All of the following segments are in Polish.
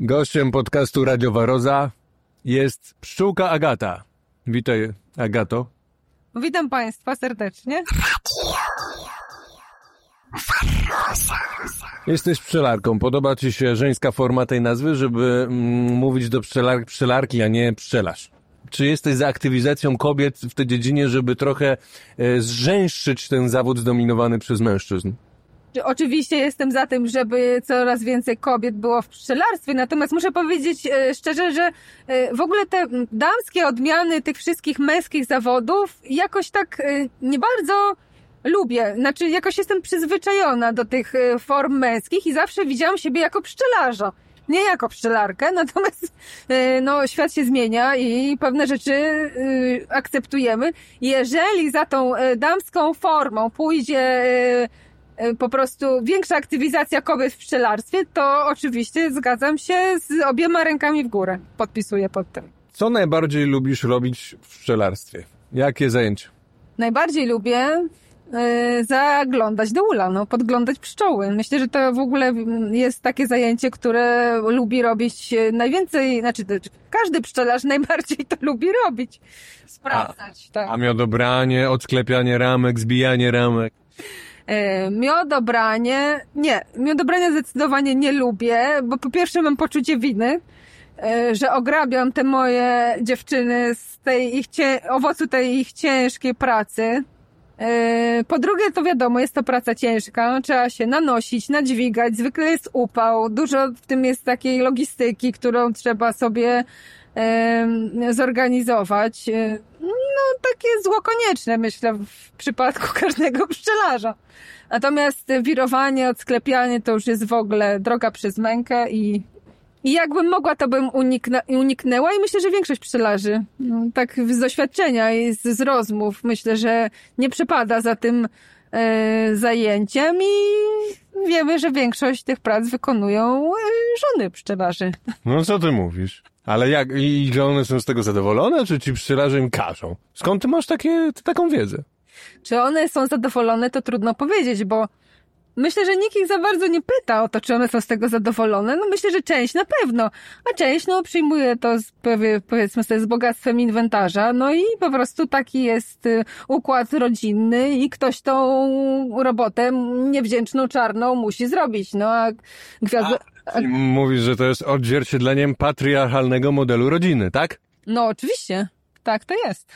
Gościem podcastu Radiowa Roza jest pszczółka Agata. Witaj, Agato. Witam Państwa serdecznie. Jesteś pszczelarką. Podoba Ci się żeńska forma tej nazwy, żeby mm, mówić do pszczelar pszczelarki, a nie pszczelarz? Czy jesteś za aktywizacją kobiet w tej dziedzinie, żeby trochę e, zżęszczyć ten zawód zdominowany przez mężczyzn? Oczywiście jestem za tym, żeby coraz więcej kobiet było w pszczelarstwie, natomiast muszę powiedzieć e, szczerze, że e, w ogóle te damskie odmiany tych wszystkich męskich zawodów jakoś tak e, nie bardzo lubię. Znaczy, jakoś jestem przyzwyczajona do tych form męskich i zawsze widziałam siebie jako pszczelarza. Nie jako pszczelarkę, natomiast no, świat się zmienia i pewne rzeczy akceptujemy. Jeżeli za tą damską formą pójdzie po prostu większa aktywizacja kobiet w pszczelarstwie, to oczywiście zgadzam się z obiema rękami w górę. Podpisuję pod tym. Co najbardziej lubisz robić w pszczelarstwie? Jakie zajęcia? Najbardziej lubię yy, zaglądać do ula, no, podglądać pszczoły. Myślę, że to w ogóle jest takie zajęcie, które lubi robić najwięcej, znaczy każdy pszczelarz najbardziej to lubi robić. Sprawdzać. A, tak. a miodobranie, odsklepianie ramek, zbijanie ramek. E, miodobranie, nie, miodobrania zdecydowanie nie lubię, bo po pierwsze mam poczucie winy, e, że ograbiam te moje dziewczyny z tej ich owocu tej ich ciężkiej pracy. E, po drugie, to wiadomo, jest to praca ciężka, trzeba się nanosić, nadźwigać, zwykle jest upał, dużo w tym jest takiej logistyki, którą trzeba sobie zorganizować. No, takie zło konieczne, myślę, w przypadku każdego pszczelarza. Natomiast wirowanie, odsklepianie to już jest w ogóle droga przez mękę i, i jakbym mogła, to bym uniknę, uniknęła i myślę, że większość pszczelarzy, no, tak z doświadczenia i z, z rozmów, myślę, że nie przepada za tym zajęciem i wiemy, że większość tych prac wykonują e, żony pszczelarzy. No co ty mówisz? Ale jak, i że one są z tego zadowolone, czy ci pszczelarze im każą? Skąd ty masz takie, taką wiedzę? Czy one są zadowolone, to trudno powiedzieć, bo myślę, że nikt ich za bardzo nie pyta o to, czy one są z tego zadowolone. No myślę, że część na pewno, a część no przyjmuje to z, powiedzmy sobie z bogactwem inwentarza, no i po prostu taki jest y, układ rodzinny i ktoś tą robotę niewdzięczną, czarną musi zrobić, no a gwiazda... A, mówisz, że to jest odzwierciedleniem patriarchalnego modelu rodziny, tak? No oczywiście, tak to jest.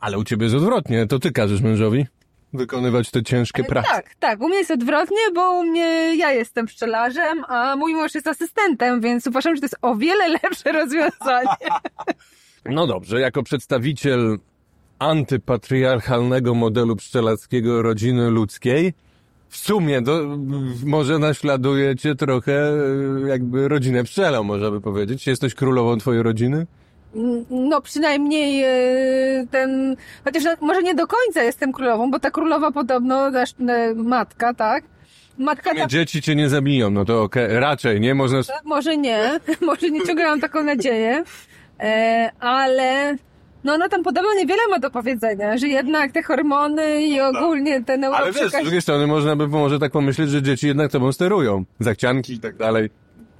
Ale u ciebie jest odwrotnie, to ty każesz mężowi wykonywać te ciężkie e, prace. Tak, tak, u mnie jest odwrotnie, bo u mnie ja jestem pszczelarzem, a mój mąż jest asystentem, więc uważam, że to jest o wiele lepsze rozwiązanie. No dobrze, jako przedstawiciel antypatriarchalnego modelu pszczelarskiego rodziny ludzkiej, w sumie to może naśladujecie trochę e, jakby rodzinę pszczelą, można by powiedzieć. Jesteś królową twojej rodziny? No przynajmniej e, ten, chociaż może nie do końca jestem królową, bo ta królowa podobno, też matka, tak? Matka ta... Dzieci cię nie zabiją, no to okay. raczej, nie? Można... Może nie, może nie ciągle mam taką nadzieję, e, ale no ona tam podobno niewiele ma do powiedzenia, że jednak te hormony i no. ogólnie te neuroprzekaźniki... Ale wiesz, z drugiej strony można by może tak pomyśleć, że dzieci jednak tobą sterują. Zachcianki i tak dalej.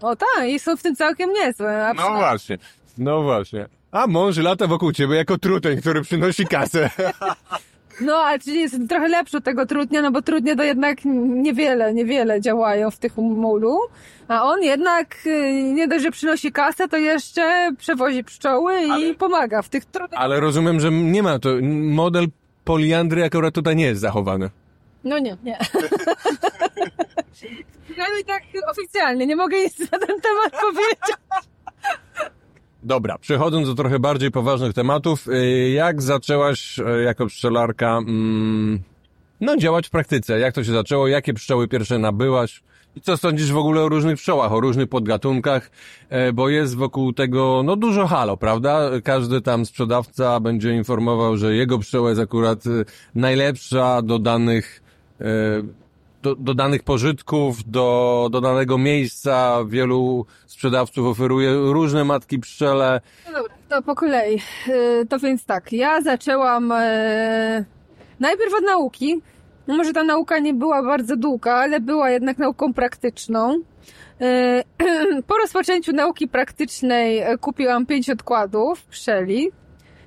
O tak, i są w tym całkiem niezłe. No właśnie. No właśnie. A mąż lata wokół ciebie jako truteń, który przynosi kasę. No, ale czyli jest trochę lepszy od tego trudnia, no bo trudnie to jednak niewiele, niewiele działają w tych mulu. A on jednak y, nie dość, że przynosi kasę, to jeszcze przewozi pszczoły i ale, pomaga w tych trudnych... Ale rozumiem, że nie ma to, model poliandry akurat tutaj nie jest zachowany. No nie, nie. Przynajmniej tak oficjalnie, nie mogę nic na ten temat powiedzieć. Dobra, przechodząc do trochę bardziej poważnych tematów, y, jak zaczęłaś y, jako pszczelarka mm, no, działać w praktyce? Jak to się zaczęło? Jakie pszczoły pierwsze nabyłaś? I co sądzisz w ogóle o różnych pszczołach, o różnych podgatunkach? E, bo jest wokół tego, no dużo halo, prawda? Każdy tam sprzedawca będzie informował, że jego pszczoła jest akurat y, najlepsza do danych do, do danych pożytków, do, do danego miejsca. Wielu sprzedawców oferuje różne matki pszczele. No dobra, to po kolei. Y, to więc tak, ja zaczęłam e, najpierw od nauki. No może ta nauka nie była bardzo długa, ale była jednak nauką praktyczną. E, po rozpoczęciu nauki praktycznej kupiłam pięć odkładów pszczeli.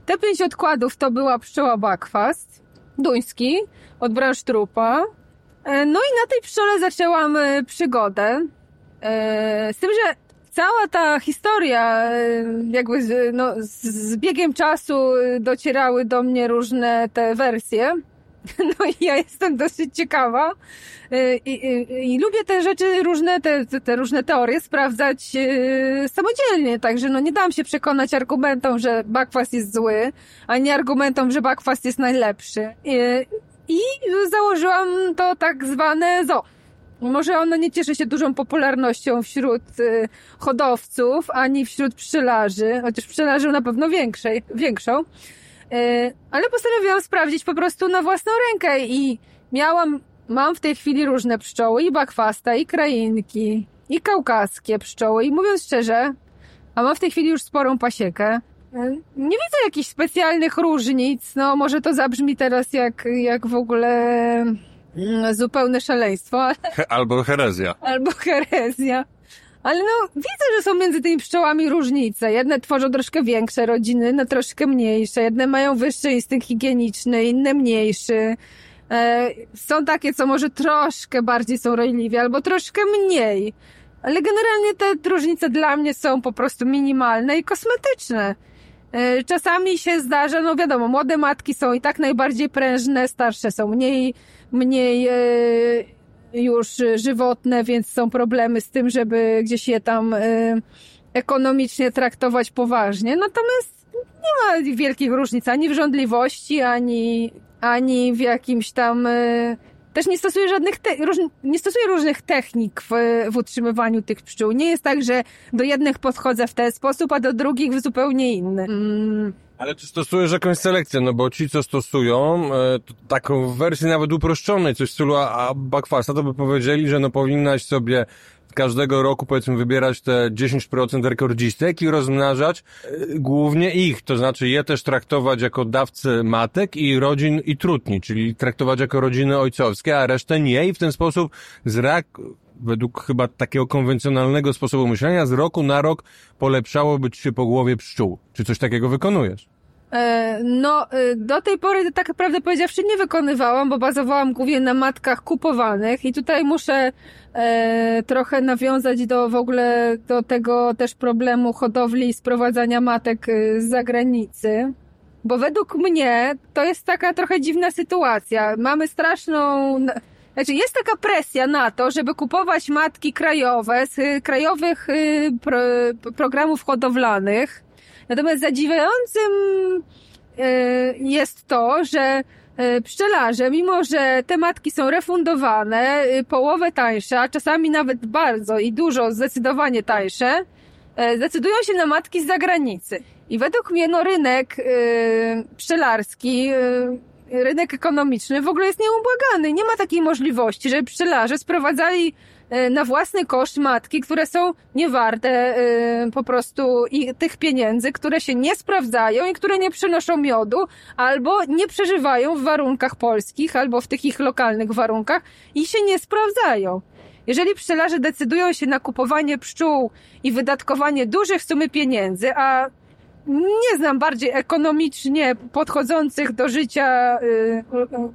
Te pięć odkładów to była pszczoła bakwast, duński, od branż trupa. E, No i na tej pszczole zaczęłam e, przygodę. E, Z tym, że cała ta historia, jakby z, no, z- biegiem czasu docierały do mnie różne te wersje. No i ja jestem dosyć ciekawa i, i, i lubię te rzeczy, różne, te, te- różne teorie sprawdzać samodzielnie, także no nie dam się przekonać argumentom, że bakwast jest zły, ani argumentom, że bakwast jest najlepszy. E, I założyłam to tak zwane zo. Może ono nie cieszy się dużą popularnością wśród y, hodowców, ani wśród pszczelarzy, chociaż pszczelarzy na pewno większej, większą. Y, ale postanowiłam sprawdzić po prostu na własną rękę i miałam, mam w tej chwili różne pszczoły, i bakwasta, i krainki, i kaukaskie pszczoły i mówiąc szczerze, a mam w tej chwili już sporą pasiekę, nie widzę jakichś specjalnych różnic, no może to zabrzmi teraz jak, jak w ogóle mm, zupełne szaleństwo, ale albo herezja. albo herezja. Ale no, widzę, że są między tymi pszczołami różnice. Jedne tworzą troszkę większe rodziny, inne troszkę mniejsze. Jedne mają wyższy instynkt higieniczny, inne mniejszy. E, są takie, co może troszkę bardziej są rojliwie, albo troszkę mniej. Ale generalnie te różnice dla mnie są po prostu minimalne i kosmetyczne. E, Czasami się zdarza, no wiadomo, młode matki są i tak najbardziej prężne, starsze są mniej, mniej e, już żywotne, więc są problemy z tym, żeby gdzieś je tam e, ekonomicznie traktować poważnie. Natomiast nie ma wielkich różnic ani w żądliwości, ani, ani w jakimś tam. Też nie stosuję żadnych, te, róż, nie stosuję różnych technik w, w utrzymywaniu tych pszczół. Nie jest tak, że do jednych podchodzę w ten sposób, a do drugich w zupełnie inny. Mm. Ale czy stosujesz jakąś selekcję? No bo ci, co stosują e, taką wersję nawet uproszczonej, coś w stylu a, a bakwasta, to by powiedzieli, że no powinnaś sobie każdego roku powiedzmy wybierać te 10% rekordzistek i rozmnażać e, głównie ich, to znaczy je też traktować jako dawcy matek i rodzin i trutni, czyli traktować jako rodziny ojcowskie, a resztę nie i w ten sposób z rak według chyba takiego konwencjonalnego sposobu myślenia z roku na rok polepszałoby ci się po głowie pszczół. Czy coś takiego wykonujesz? E, No, e, do tej pory tak naprawdę powiedziawszy nie wykonywałam, bo bazowałam głównie na matkach kupowanych i tutaj muszę e, trochę nawiązać do w ogóle do tego też problemu hodowli i sprowadzania matek e, z zagranicy. Bo według mnie to jest taka trochę dziwna sytuacja. Mamy straszną. Znaczy, jest taka presja na to, żeby kupować matki krajowe z y, krajowych y, pro, programów hodowlanych. Natomiast zadziwiającym y, jest to, że pszczelarze, mimo że te matki są refundowane, połowę tańsze, a czasami nawet bardzo i dużo zdecydowanie tańsze, y, decydują się na matki z zagranicy. I według mnie no, rynek pszczelarski, rynek ekonomiczny w ogóle jest nieubłagany. Nie ma takiej możliwości, żeby pszczelarze sprowadzali y, na własny koszt matki, które są niewarte y, po prostu i tych pieniędzy, które się nie sprawdzają i które nie przynoszą miodu, albo nie przeżywają w warunkach polskich, albo w tych ich lokalnych warunkach i się nie sprawdzają. Jeżeli pszczelarze decydują się na kupowanie pszczół i wydatkowanie dużych sumy pieniędzy, a nie znam bardziej ekonomicznie podchodzących do życia y,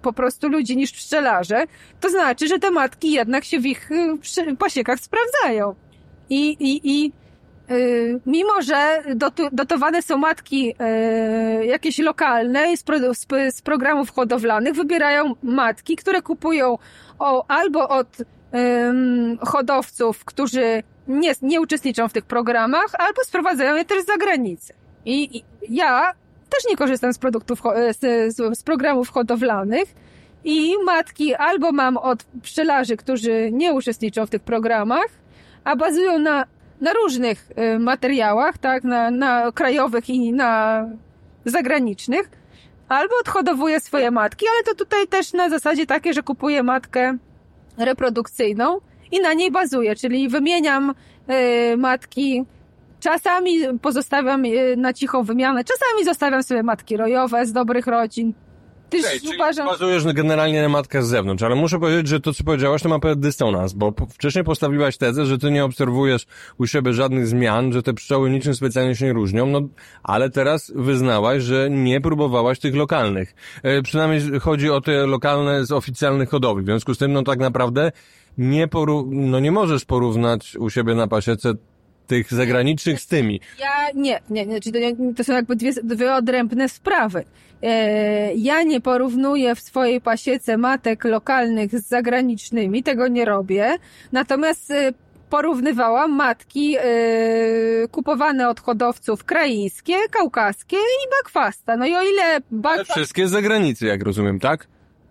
po prostu ludzi niż pszczelarze, to znaczy, że te matki jednak się w ich y, pasiekach sprawdzają. I, i, i y, mimo, że dotowane są matki y, jakieś lokalne z, pro, z, z programów hodowlanych, wybierają matki, które kupują o, albo od hodowców, którzy nie, nie uczestniczą w tych programach, albo sprowadzają je też z zagranicy. I, I ja też nie korzystam z produktów, ho- z, z, programów hodowlanych. I matki albo mam od pszczelarzy, którzy nie uczestniczą w tych programach, a bazują na, na różnych y, materiałach, tak, na, na krajowych i na zagranicznych, albo odhodowuję swoje matki, ale to tutaj też na zasadzie takie, że kupuję matkę reprodukcyjną i na niej bazuję, czyli wymieniam y, matki Czasami pozostawiam je na cichą wymianę, czasami zostawiam sobie matki rojowe z dobrych rodzin. też czyli uważam... bazujesz generalnie na matkach z zewnątrz, ale muszę powiedzieć, że to, co powiedziałaś, to ma pewien dysonans, bo wcześniej postawiłaś tezę, że ty nie obserwujesz u siebie żadnych zmian, że te pszczoły niczym specjalnie się nie różnią, no, ale teraz wyznałaś, że nie próbowałaś tych lokalnych. E, przynajmniej chodzi o te lokalne z oficjalnych hodowli. W związku z tym, no tak naprawdę nie poru- no nie możesz porównać u siebie na pasiece tych zagranicznych z tymi. Ja nie, nie, nie, to, są jakby dwie, dwie odrębne sprawy. E, ja nie porównuję w swojej pasiece matek lokalnych z zagranicznymi, tego nie robię. Natomiast e, porównywałam matki e, kupowane od hodowców kraińskie, kaukaskie i bakwasta. No i o ile Ale bakwa... wszystkie z zagranicy, jak rozumiem, tak?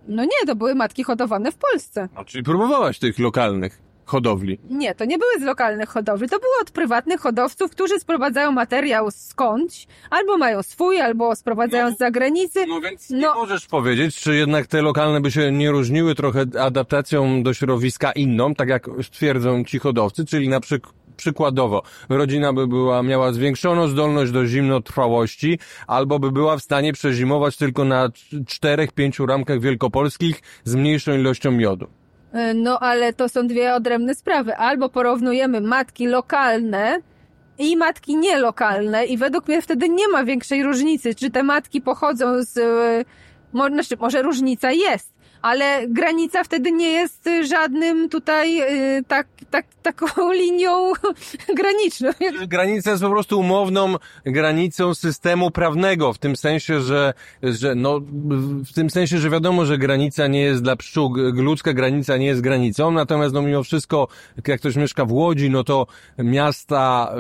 No nie, to były matki hodowane w Polsce. A czyli próbowałaś tych lokalnych hodowli. Nie, to nie były z lokalnych hodowli, to były od prywatnych hodowców, którzy sprowadzają materiał skądś, albo mają swój, albo sprowadzają z zagranicy. No więc nie No. możesz powiedzieć, czy jednak te lokalne by się nie różniły trochę adaptacją do środowiska inną, tak jak twierdzą ci hodowcy, czyli na przykład Przykładowo, rodzina by była, miała zwiększoną zdolność do zimnotrwałości, albo by była w stanie przezimować tylko na cz- czterech, pięciu ramkach wielkopolskich z mniejszą ilością miodu. No ale to są dwie odrębne sprawy. Albo porównujemy matki lokalne i matki nielokalne i według mnie wtedy nie ma większej różnicy, czy te matki pochodzą z... e, Znaczy, może różnica jest, ale granica wtedy nie jest e, żadnym tutaj e, tak, tak, taką linią graniczną. Granica jest po prostu umowną granicą systemu prawnego, w tym sensie, że, że no, w tym sensie, że wiadomo, że granica nie jest dla pszczół, ludzka granica nie jest granicą, natomiast no mimo wszystko, jak ktoś mieszka w Łodzi, no to miasta y,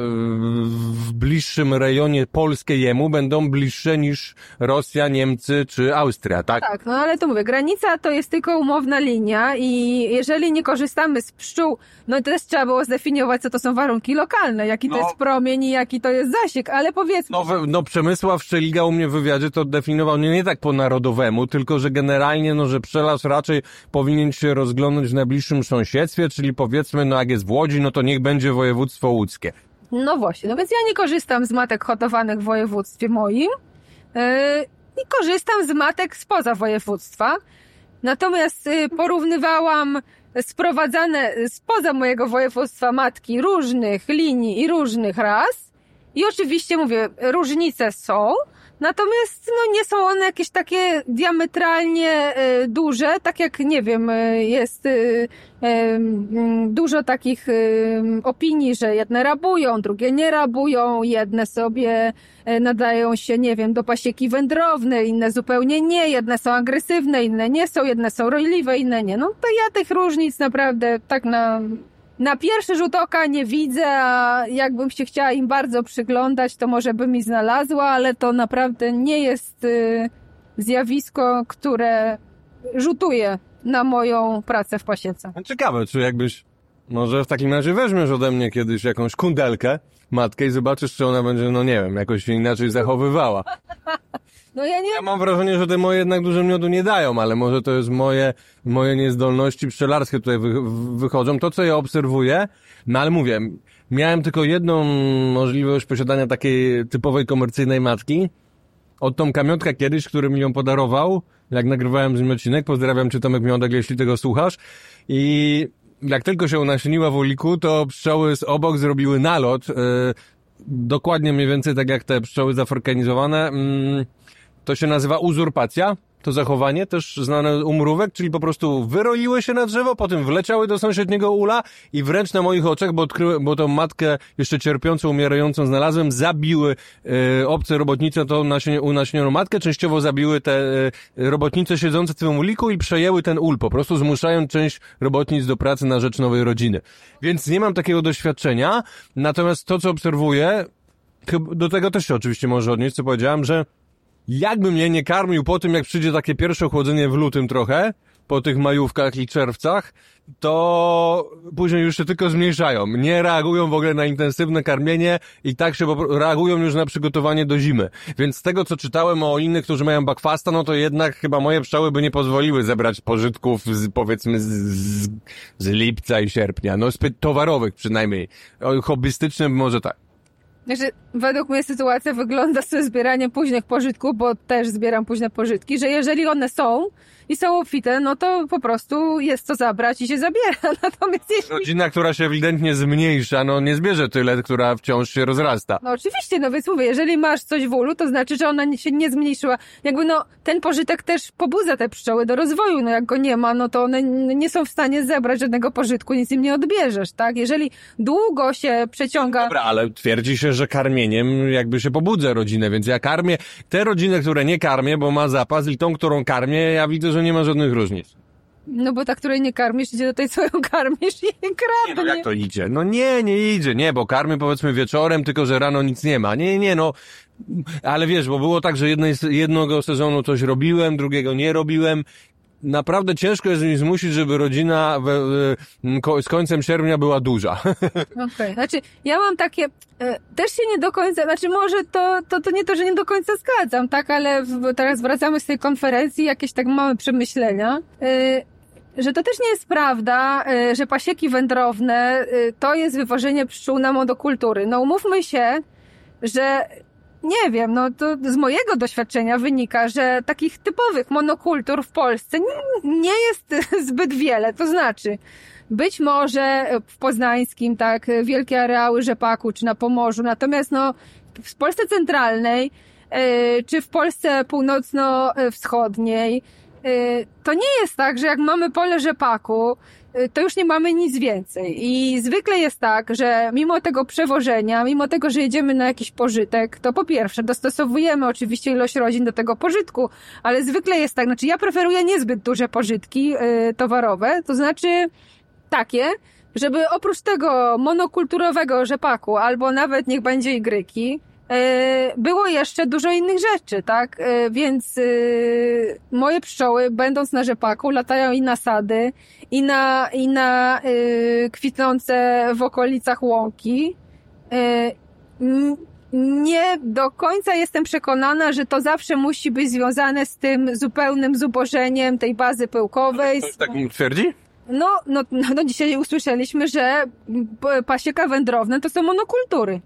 w bliższym rejonie polskie jemu będą bliższe niż Rosja, Niemcy czy Austria, tak? Tak, no ale to mówię, granica to jest tylko umowna linia i jeżeli nie korzystamy z pszczół, no to też trzeba było zdefiniować, co to są warunki lokalne, jaki to No. jest promień i jaki to jest zasięg, ale powiedzmy, No, no Przemysław Szczeliga u mnie w wywiadzie to definiował nie, nie tak po narodowemu, tylko że generalnie, no, że pszczelarz raczej powinien się rozglądać w najbliższym sąsiedztwie, czyli powiedzmy, no jak jest w Łodzi, no to niech będzie województwo łódzkie. no właśnie, no więc ja nie korzystam z matek hodowanych w województwie moim yy, i korzystam z matek spoza województwa. Natomiast yy, porównywałam sprowadzane spoza mojego województwa matki różnych linii i różnych ras. I oczywiście mówię, różnice są, natomiast no, nie są one jakieś takie diametralnie y, duże, tak jak nie wiem, y, jest mm, dużo takich opinii, że jedne rabują, drugie nie rabują, jedne sobie nadają się, nie wiem, do pasieki wędrownej, inne zupełnie nie, jedne są agresywne, inne nie są, jedne są rojliwe, inne nie. No to ja tych różnic naprawdę tak na, na pierwszy rzut oka nie widzę, a jakbym się chciała im bardzo przyglądać, to może bym i znalazła, ale to naprawdę nie jest y, zjawisko, które rzutuje na moją pracę w pasiece. No, Ciekawe, czy jakbyś, może w takim razie weźmiesz ode mnie kiedyś jakąś kundelkę, matkę i zobaczysz, czy ona będzie, no nie wiem, jakoś się inaczej zachowywała. No ja nie... Ja mam wrażenie, że te moje jednak dużo miodu nie dają, ale może to jest moje, moje niezdolności pszczelarskie tutaj wy, wychodzą. To, co ja obserwuję, no ale mówię, miałem tylko jedną możliwość posiadania takiej typowej komercyjnej matki. Od Tomka Miotka kiedyś, który mi ją podarował, jak nagrywałem z nim odcinek, pozdrawiam Cię Tomek Miodek, jeśli tego słuchasz. I jak tylko się unasieniła w uliku, to pszczoły z obok zrobiły nalot, yy, dokładnie mniej więcej tak jak te pszczoły zaforkanizowane. Mm, to się nazywa uzurpacja. To zachowanie, też znane u mrówek, czyli po prostu wyroiły się na drzewo, potem wleciały do sąsiedniego ula i wręcz na moich oczach, bo odkryły, bo tą matkę jeszcze cierpiącą, umierającą znalazłem, zabiły e, obce robotnice tą nasie, unaśnioną matkę, częściowo zabiły te e, robotnice siedzące w tym uliku i przejęły ten ul, po prostu zmuszając część robotnic do pracy na rzecz nowej rodziny. Więc nie mam takiego doświadczenia, natomiast to, co obserwuję, do tego też się oczywiście może odnieść, co powiedziałem, że jakby mnie nie karmił po tym, jak przyjdzie takie pierwsze chłodzenie w lutym trochę, po tych majówkach i czerwcach, to później już się tylko zmniejszają. Nie reagują w ogóle na intensywne karmienie i tak się reagują już na przygotowanie do zimy. Więc z tego, co czytałem o innych, którzy mają bakwasta, no to jednak chyba moje pszczoły by nie pozwoliły zebrać pożytków z, powiedzmy z, z, z lipca i sierpnia. No zbyt towarowych przynajmniej. Hobbystycznym może tak. Znaczy, według mnie sytuacja wygląda z zbieraniem późnych pożytków, bo też zbieram późne pożytki, że jeżeli one są i są obfite, no to po prostu jest co zabrać i się zabiera. Natomiast jeśli... Rodzina, która się ewidentnie zmniejsza, no nie zbierze tyle, która wciąż się rozrasta. No oczywiście, no więc mówię, jeżeli masz coś w ulu, to znaczy, że ona się nie zmniejszyła. Jakby no, ten pożytek też pobudza te pszczoły do rozwoju, no jak go nie ma, no to one nie są w stanie zebrać żadnego pożytku, nic im nie odbierzesz, tak? Jeżeli długo się przeciąga... Dobra, ale twierdzi się, że karmieniem jakby się pobudza rodzinę, więc ja karmię te rodziny, które nie karmię, bo ma zapas i tą, którą karmię, ja widzę, że nie ma żadnych różnic. No bo ta, której nie karmisz, idzie do tej, co ją karmisz i je Nie, kradnie. no jak to idzie? No nie, nie idzie, nie, bo karmy powiedzmy wieczorem, tylko że rano nic nie ma. Nie, nie, no. Ale wiesz, bo było tak, że jednej, jednego sezonu coś robiłem, drugiego nie robiłem. Naprawdę ciężko jest mi zmusić, żeby rodzina we, z końcem sierpnia była duża. Okej, znaczy ja mam takie, e, też się nie do końca, znaczy może to, to, to nie to, że nie do końca zgadzam, tak, ale w, teraz wracamy z tej konferencji, jakieś tak małe przemyślenia, e, że to też nie jest prawda, e, że pasieki wędrowne to jest wywożenie pszczół na monokultury. No umówmy się, że nie wiem, no to z mojego doświadczenia wynika, że takich typowych monokultur w Polsce nie, jest zbyt wiele. To znaczy, być może w Poznańskim, tak, wielkie areały rzepaku, czy na Pomorzu, natomiast no, w Polsce centralnej, e, czy w Polsce północno-wschodniej, e, to nie jest tak, że jak mamy pole rzepaku, to już nie mamy nic więcej. I zwykle jest tak, że mimo tego przewożenia, mimo tego, że jedziemy na jakiś pożytek, to po pierwsze dostosowujemy oczywiście ilość rodzin do tego pożytku, ale zwykle jest tak, znaczy ja preferuję niezbyt duże pożytki e, towarowe, to znaczy takie, żeby oprócz tego monokulturowego rzepaku, albo nawet niech będzie igryki, było jeszcze dużo innych rzeczy, tak? E, Więc e, moje pszczoły, będąc na rzepaku, latają i na sady, i na, i na e, kwitnące w okolicach łąki. E, Nie do końca jestem przekonana, że to zawsze musi być związane z tym zupełnym zubożeniem tej bazy pyłkowej. Ktoś tak twierdzi? No, no, no, no dzisiaj usłyszeliśmy, że pasieka wędrowne to są monokultury.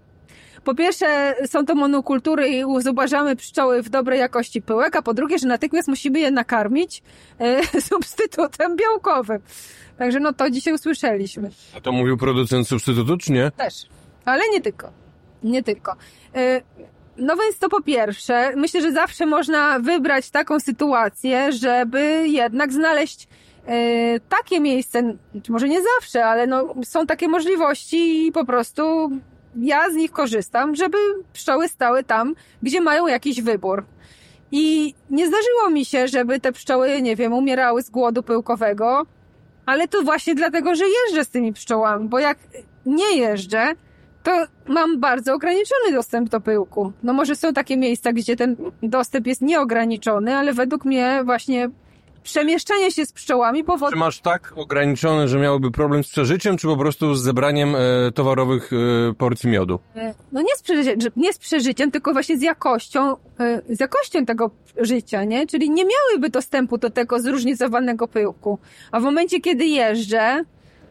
Po pierwsze, są to monokultury i zubażamy pszczoły w dobrej jakości pyłek, a po drugie, że natychmiast musimy je nakarmić e, substytutem białkowym. Także no to dzisiaj usłyszeliśmy. A to mówił producent substytutu, czy nie? Też. Ale nie tylko. Nie tylko. E, No więc to po pierwsze, myślę, że zawsze można wybrać taką sytuację, żeby jednak znaleźć e, takie miejsce, może nie zawsze, ale no, są takie możliwości i po prostu ja z nich korzystam, żeby pszczoły stały tam, gdzie mają jakiś wybór. I nie zdarzyło mi się, żeby te pszczoły, nie wiem, umierały z głodu pyłkowego, ale to właśnie dlatego, że jeżdżę z tymi pszczołami, bo jak nie jeżdżę, to mam bardzo ograniczony dostęp do pyłku. No może są takie miejsca, gdzie ten dostęp jest nieograniczony, ale według mnie właśnie przemieszczanie się z pszczołami Czy powoduje... masz tak ograniczone, że miałoby problem z przeżyciem, czy po prostu z zebraniem e, towarowych e, porcji miodu? No nie z, przeżyciem, nie z przeżyciem, tylko właśnie z jakością, e, z jakością tego życia, nie? Czyli nie miałyby dostępu do tego zróżnicowanego pyłku. A w momencie, kiedy jeżdżę,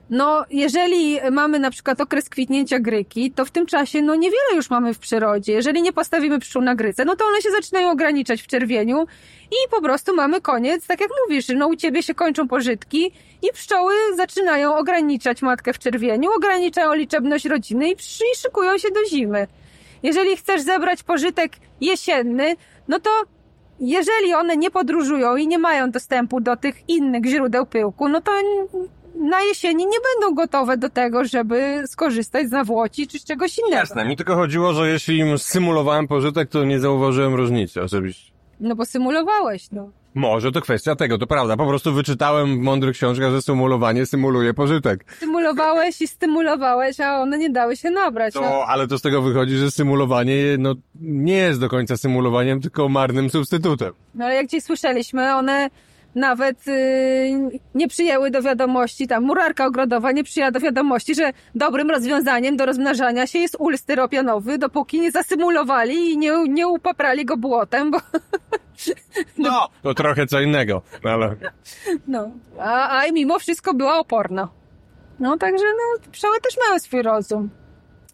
no jeżeli mamy na przykład okres kwitnięcia gryki, to w tym czasie no niewiele już mamy w przyrodzie. Jeżeli nie postawimy pszczół na gryce, no to one się zaczynają ograniczać w czerwieniu i po prostu mamy koniec, tak jak mówisz, no u ciebie się kończą pożytki i pszczoły zaczynają ograniczać matkę w czerwieniu, ograniczają liczebność rodziny i, szykują się do zimy. Jeżeli chcesz zebrać pożytek jesienny, no to jeżeli one nie podróżują i nie mają dostępu do tych innych źródeł pyłku, no to na jesieni nie będą gotowe do tego, żeby skorzystać z nawłoci czy z czegoś innego. Jasne, mi tylko chodziło, że jeśli im symulowałem pożytek, to nie zauważyłem różnicy osobiście. No bo symulowałeś, no. Może to kwestia tego, to prawda. Po prostu wyczytałem w mądrych książkach, że symulowanie symuluje pożytek. Stymulowałeś i stymulowałeś, a one nie dały się nabrać. No. To, ale to z tego wychodzi, że symulowanie no, nie jest do końca symulowaniem, tylko marnym substytutem. No ale jak dzisiaj słyszeliśmy, one nawet yy, nie przyjęły do wiadomości, tam murarka ogrodowa nie przyjęła do wiadomości, że dobrym rozwiązaniem do rozmnażania się jest ul styropianowy, dopóki nie zasymulowali i nie, nie upaprali go błotem, bo No, to trochę co innego, ale... no, a, a mimo wszystko była oporna. No także no, pszczoły też mają swój rozum.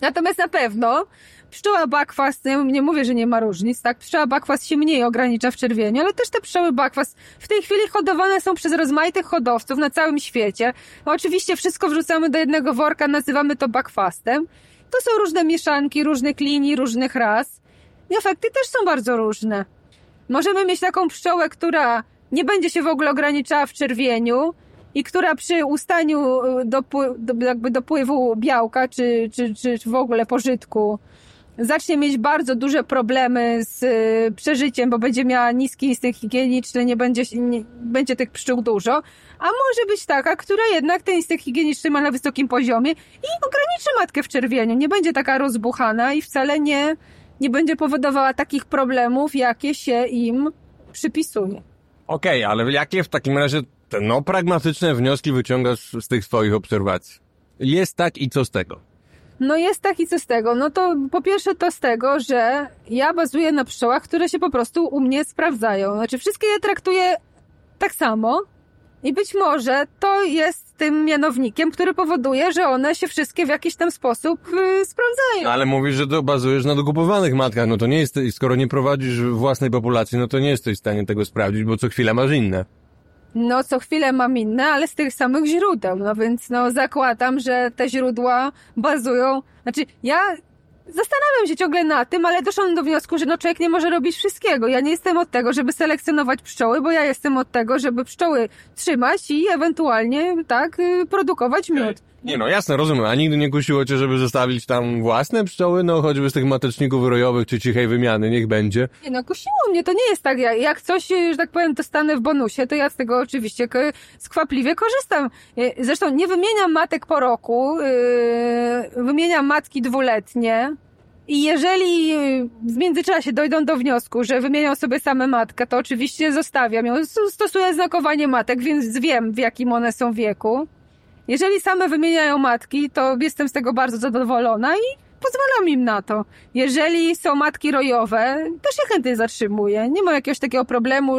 Natomiast na pewno pszczoła bakwas, ja nie mówię, że nie ma różnic, tak? Pszczoła bakwas się mniej ogranicza w czerwieniu, ale też te pszczoły bakwas w tej chwili hodowane są przez rozmaitych hodowców na całym świecie. Oczywiście wszystko wrzucamy do jednego worka, nazywamy to bakwastem. To są różne mieszanki różnych linii, różnych ras. I efekty też są bardzo różne. Możemy mieć taką pszczołę, która nie będzie się w ogóle ograniczała w czerwieniu i która przy ustaniu dopły, do, jakby dopływu białka czy, czy, czy w ogóle pożytku zacznie mieć bardzo duże problemy z y, przeżyciem, bo będzie miała niski instynkt higieniczny, nie będzie, nie, będzie tych pszczół dużo, a może być taka, która jednak ten instynkt higieniczny ma na wysokim poziomie i ograniczy matkę w czerwieniu, nie będzie taka rozbuchana i wcale nie, nie będzie powodowała takich problemów, jakie się im przypisuje. Okej, ale jakie w takim razie te no pragmatyczne wnioski wyciągasz z tych swoich obserwacji? Jest tak i co z tego? No jest tak i co z tego? No to po pierwsze to z tego, że ja bazuję na pszczołach, które się po prostu u mnie sprawdzają. Znaczy wszystkie je traktuję tak samo i być może to jest tym mianownikiem, który powoduje, że one się wszystkie w jakiś tam sposób yy, sprawdzają. No, ale mówisz, że to bazujesz na dokupowanych matkach, no to nie jest, skoro nie prowadzisz własnej populacji, no to nie jesteś w stanie tego sprawdzić, bo co chwilę masz inne. No, co chwilę mam inne, ale z tych samych źródeł. No więc, no, zakładam, że te źródła bazują. Znaczy, ja zastanawiam się ciągle na tym, ale doszłam do wniosku, że no człowiek nie może robić wszystkiego. Ja nie jestem od tego, żeby selekcjonować pszczoły, bo ja jestem od tego, żeby pszczoły trzymać i ewentualnie, tak, y, produkować miód. Nie no, jasne, rozumiem, a nigdy nie kusiło cię, żeby zostawić tam własne pszczoły, no choćby z tych mateczników rojowych czy cichej wymiany, niech będzie. Nie no, kusiło mnie, to nie jest tak, jak, jak coś, że tak powiem, dostanę w bonusie, to ja z tego oczywiście skwapliwie korzystam. Y, Zresztą nie wymieniam matek po roku, yy, wymieniam matki dwuletnie. I jeżeli y, w międzyczasie dojdą do wniosku, że wymienią sobie same matkę, to oczywiście zostawiam ją. Stosuję znakowanie matek, więc wiem, w jakim one są wieku. Jeżeli same wymieniają matki, to jestem z tego bardzo zadowolona i pozwalam im na to. Jeżeli są matki rojowe, też się chętnie zatrzymuję. Nie mam jakiegoś takiego problemu.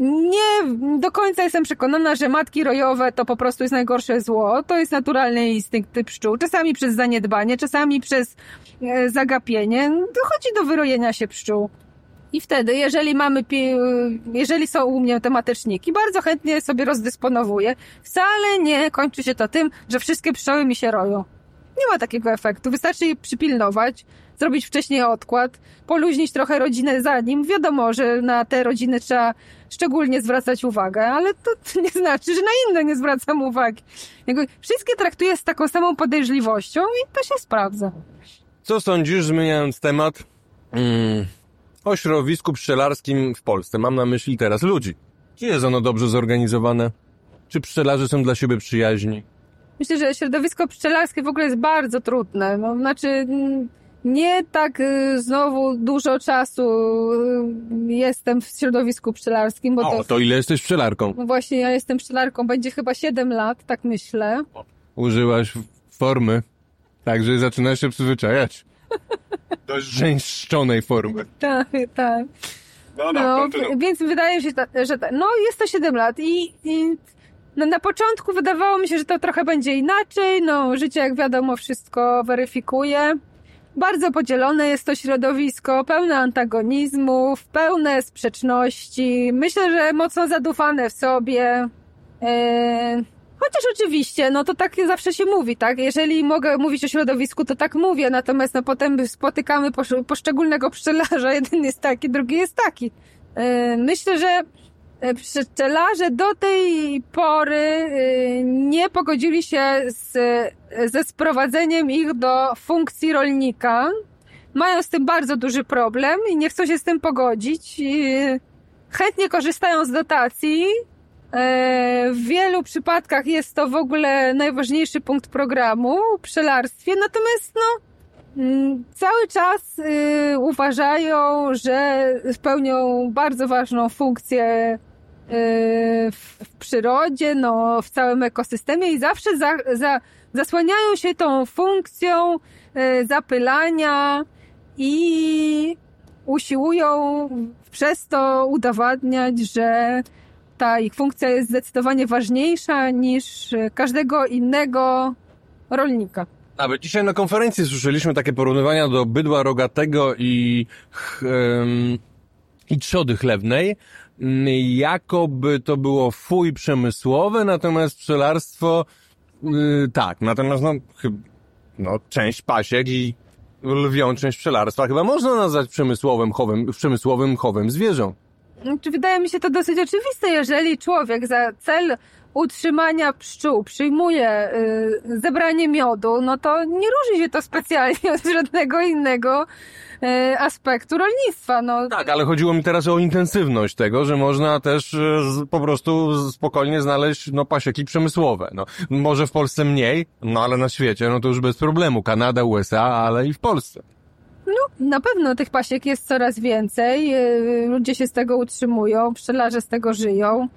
Nie do końca jestem przekonana, że matki rojowe to po prostu jest najgorsze zło. To jest naturalny instynkt pszczół. Czasami przez zaniedbanie, czasami przez e, zagapienie. Dochodzi do wyrojenia się pszczół. I wtedy, jeżeli mamy, jeżeli są u mnie te mateczniki, bardzo chętnie sobie rozdysponowuję. Wcale nie kończy się to tym, że wszystkie pszczoły mi się roją. Nie ma takiego efektu. Wystarczy je przypilnować, zrobić wcześniej odkład, poluźnić trochę rodzinę za nim. Wiadomo, że na te rodziny trzeba szczególnie zwracać uwagę, ale to nie znaczy, że na inne nie zwracam uwagi. Jakby wszystkie traktuję z taką samą podejrzliwością i to się sprawdza. Co sądzisz, zmieniając temat, mm, o środowisku pszczelarskim w Polsce? Mam na myśli teraz ludzi. Czy jest ono dobrze zorganizowane? Czy pszczelarze są dla siebie przyjaźni? Myślę, że środowisko pszczelarskie w ogóle jest bardzo trudne. No, znaczy, mm, nie tak y, znowu dużo czasu y, jestem w środowisku pszczelarskim, bo O, to, to ile jesteś pszczelarką? no właśnie ja jestem pszczelarką, będzie chyba 7 lat, tak myślę. Użyłaś formy, także zaczynasz się przyzwyczajać. Dość żeńszczonej formy. Tak, tak. No, więc wydaje się, że ta, no jest to 7 lat i, i no, na początku wydawało mi się, że to trochę będzie inaczej. No, życie, jak wiadomo, wszystko weryfikuje. Bardzo podzielone jest to środowisko, pełne antagonizmów, pełne sprzeczności. Myślę, że mocno zadufane w sobie. Eee, chociaż oczywiście, no to tak zawsze się mówi, tak? Jeżeli mogę mówić o środowisku, to tak mówię, natomiast no potem spotykamy posz- poszczególnego pszczelarza, jeden jest taki, drugi jest taki. Eee, myślę, że e, pszczelarze do tej pory e, nie pogodzili się z, ze sprowadzeniem ich do funkcji rolnika. Mają z tym bardzo duży problem i nie chcą się z tym pogodzić. Chętnie korzystają z dotacji. E, W wielu przypadkach jest to w ogóle najważniejszy punkt programu pszczelarstwie, natomiast no, Mm, Cały czas y, uważają, że spełnią bardzo ważną funkcję y, w, w przyrodzie, no, w całym ekosystemie i zawsze za, za, zasłaniają się tą funkcją y, zapylania i usiłują przez to udowadniać, że ta ich funkcja jest zdecydowanie ważniejsza niż y, każdego innego rolnika. Nawet dzisiaj na konferencji słyszeliśmy takie porównywania do bydła rogatego i, em, i trzody chlewnej. Mm, Jakoby to było fuj przemysłowe, natomiast pszczelarstwo y, tak, natomiast no, no część pasiek i lwią część pszczelarstwa chyba można nazwać przemysłowym chowem, przemysłowym chowem zwierząt. Czy wydaje mi się to dosyć oczywiste, jeżeli człowiek za cel utrzymania pszczół przyjmuje y, zebranie miodu, no to nie różni się to specjalnie od żadnego innego y, aspektu rolnictwa. No, Tak, ale chodziło mi teraz o intensywność tego, że można też z, po prostu spokojnie znaleźć no, pasieki przemysłowe. No, może w Polsce mniej, no ale na świecie no to już bez problemu. Kanada, USA, ale i w Polsce. Na pewno tych pasiek jest coraz więcej, yy, ludzie się z tego utrzymują, pszczelarze z tego żyją.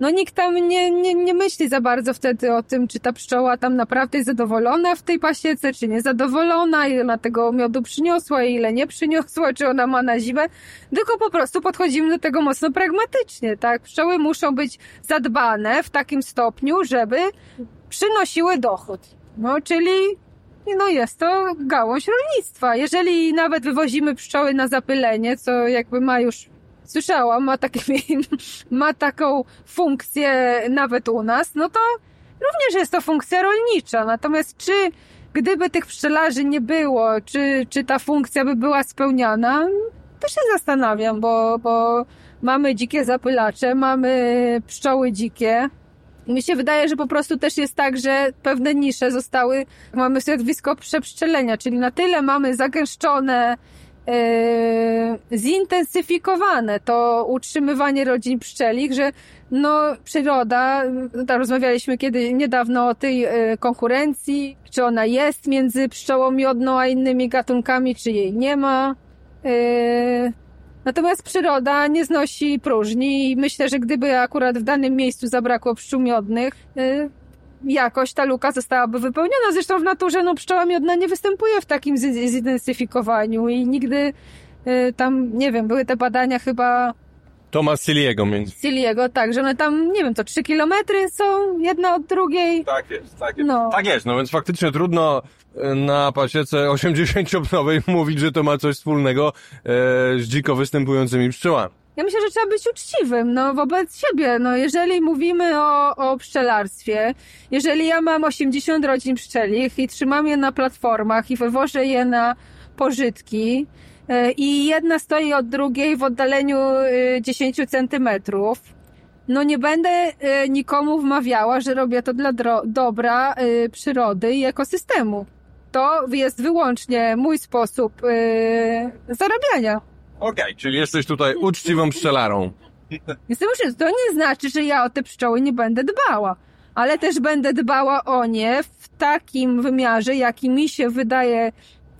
No nikt tam nie, nie, nie myśli za bardzo wtedy o tym, czy ta pszczoła tam naprawdę jest zadowolona w tej pasiece, czy niezadowolona, ile ona tego miodu przyniosła, ile nie przyniosła, czy ona ma na zimę, tylko po prostu podchodzimy do tego mocno pragmatycznie, tak? Pszczoły muszą być zadbane w takim stopniu, żeby przynosiły dochód. No, czyli no jest to gałąź rolnictwa. Jeżeli nawet wywozimy pszczoły na zapylenie, co jakby ma już, słyszałam, ma, takie, ma taką funkcję nawet u nas, no to również jest to funkcja rolnicza. Natomiast czy gdyby tych pszczelarzy nie było, czy, czy ta funkcja by była spełniana, to się zastanawiam, bo, bo mamy dzikie zapylacze, mamy pszczoły dzikie, mi się wydaje, że po prostu też jest tak, że pewne nisze zostały, mamy zjawisko przepszczelenia, czyli na tyle mamy zagęszczone, yy, zintensyfikowane to utrzymywanie rodzin pszczelich, że no przyroda, tak rozmawialiśmy kiedy niedawno o tej yy, konkurencji, czy ona jest między pszczołą miodną a innymi gatunkami, czy jej nie ma. Yy, Natomiast przyroda nie znosi próżni i myślę, że gdyby akurat w danym miejscu zabrakło pszczół miodnych, y, jakoś ta luka zostałaby wypełniona. Zresztą w naturze no, pszczoła miodna nie występuje w takim zi- zintensyfikowaniu i nigdy y, tam, nie wiem, były te badania chyba Tomasz Siliego między. Siliego, tak, że one tam, nie wiem, to trzy kilometry są jedna od drugiej. Tak jest, tak jest. No. Tak jest, no więc faktycznie trudno e, na pasiece 80-dniowej mówić, że to ma coś wspólnego e, z dziko występującymi pszczołami. Ja myślę, że trzeba być uczciwym, no, wobec siebie. No, jeżeli mówimy o, o pszczelarstwie, jeżeli ja mam 80 rodzin pszczelich i trzymam je na platformach i wywożę je na pożytki i jedna stoi od drugiej w oddaleniu e, 10 centymetrów, no nie będę e, nikomu wmawiała, że robię to dla dobra e, przyrody i ekosystemu. To jest wyłącznie mój sposób e, zarabiania. Okej, czyli jesteś tutaj uczciwą pszczelarą. Jestem uczciwa. To nie znaczy, że ja o te pszczoły nie będę dbała, ale też będę dbała o nie w takim wymiarze, jaki mi się wydaje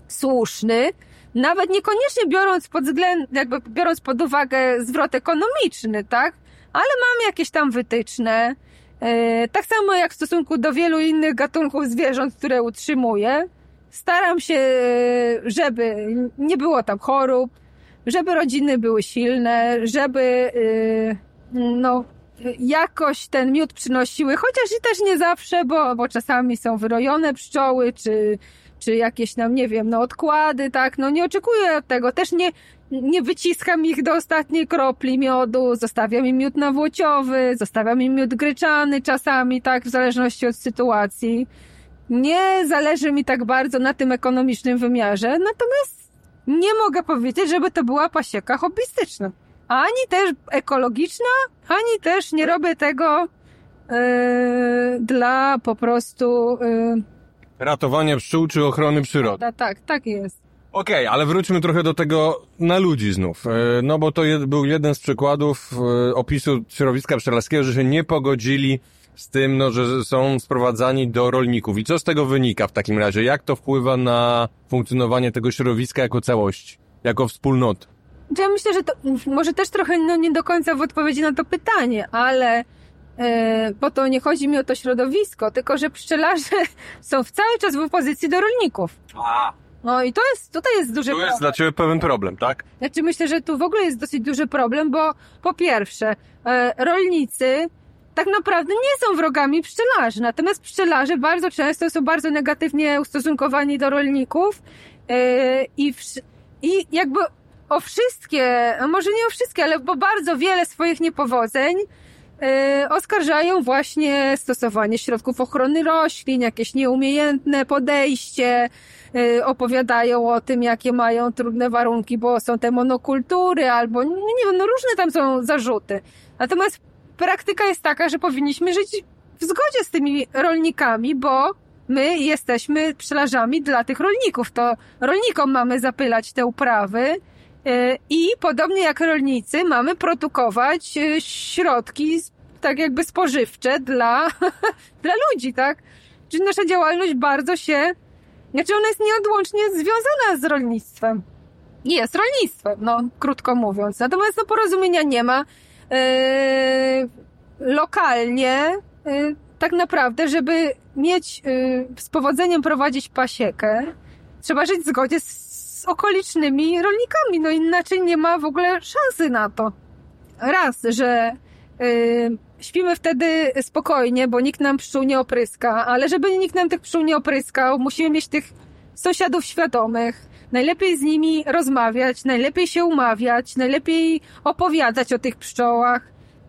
słuszny, nawet niekoniecznie biorąc pod względ, jakby biorąc pod uwagę zwrot ekonomiczny, tak? Ale mam jakieś tam wytyczne. Yy, tak samo jak w stosunku do wielu innych gatunków zwierząt, które utrzymuję. Staram się, yy, żeby nie było tam chorób, żeby rodziny były silne, żeby yy, no, jakoś ten miód przynosiły, chociaż i też nie zawsze, bo, bo czasami są wyrojone pszczoły, czy, czy jakieś tam, nie wiem, no odkłady, tak, no nie oczekuję tego, też nie, nie wyciskam ich do ostatniej kropli miodu, zostawiam im miód nawłociowy, zostawiam im miód gryczany czasami, tak, w zależności od sytuacji. Nie zależy mi tak bardzo na tym ekonomicznym wymiarze, natomiast nie mogę powiedzieć, żeby to była pasieka hobbystyczna. Ani też ekologiczna, ani też nie robię tego yy, dla po prostu... Yy, Ratowanie pszczół czy ochrony przyrody. da, tak, tak jest. Okej, ale wróćmy trochę do tego na ludzi znów. E, No bo to jed, był jeden z przykładów e, opisu środowiska pszczelarskiego, że się nie pogodzili z tym, no, że są sprowadzani do rolników. I co z tego wynika w takim razie? Jak to wpływa na funkcjonowanie tego środowiska jako całości, jako wspólnoty? Ja myślę, że to może też trochę no, nie do końca w odpowiedzi na to pytanie, ale bo to nie chodzi mi o to środowisko, tylko że pszczelarze są w cały czas w opozycji do rolników. No i to jest, tutaj jest duży To jest problem. dla Ciebie pewien problem, tak? Znaczy myślę, że tu w ogóle jest dosyć duży problem, bo po pierwsze, e, rolnicy tak naprawdę nie są wrogami pszczelarzy. Natomiast pszczelarze bardzo często są bardzo negatywnie ustosunkowani do rolników yy, i, i jakby o wszystkie, a może nie o wszystkie, ale bo bardzo wiele swoich niepowodzeń oskarżają właśnie stosowanie środków ochrony roślin, jakieś nieumiejętne podejście, yy, opowiadają o tym, jakie mają trudne warunki, bo są te monokultury, albo nie nie wiem, no różne tam są zarzuty. Natomiast praktyka jest taka, że powinniśmy żyć w zgodzie z tymi rolnikami, bo my jesteśmy pszczelarzami dla tych rolników. To rolnikom mamy zapylać te uprawy i podobnie jak rolnicy mamy produkować yy, środki tak jakby spożywcze dla, dla ludzi, tak? Czyli nasza działalność bardzo się, znaczy ona jest nieodłącznie związana z rolnictwem. Jest rolnictwem, no krótko mówiąc. Natomiast no, porozumienia nie ma. Yy, lokalnie yy, tak naprawdę, żeby mieć yy, z powodzeniem prowadzić pasiekę, trzeba żyć w zgodzie z, z okolicznymi rolnikami, no inaczej nie ma w ogóle szansy na to. Raz, że yy, śpimy wtedy spokojnie, bo nikt nam pszczół nie opryska, ale żeby nikt nam tych pszczół nie opryskał, musimy mieć tych sąsiadów świadomych, najlepiej z nimi rozmawiać, najlepiej się umawiać, najlepiej opowiadać o tych pszczołach,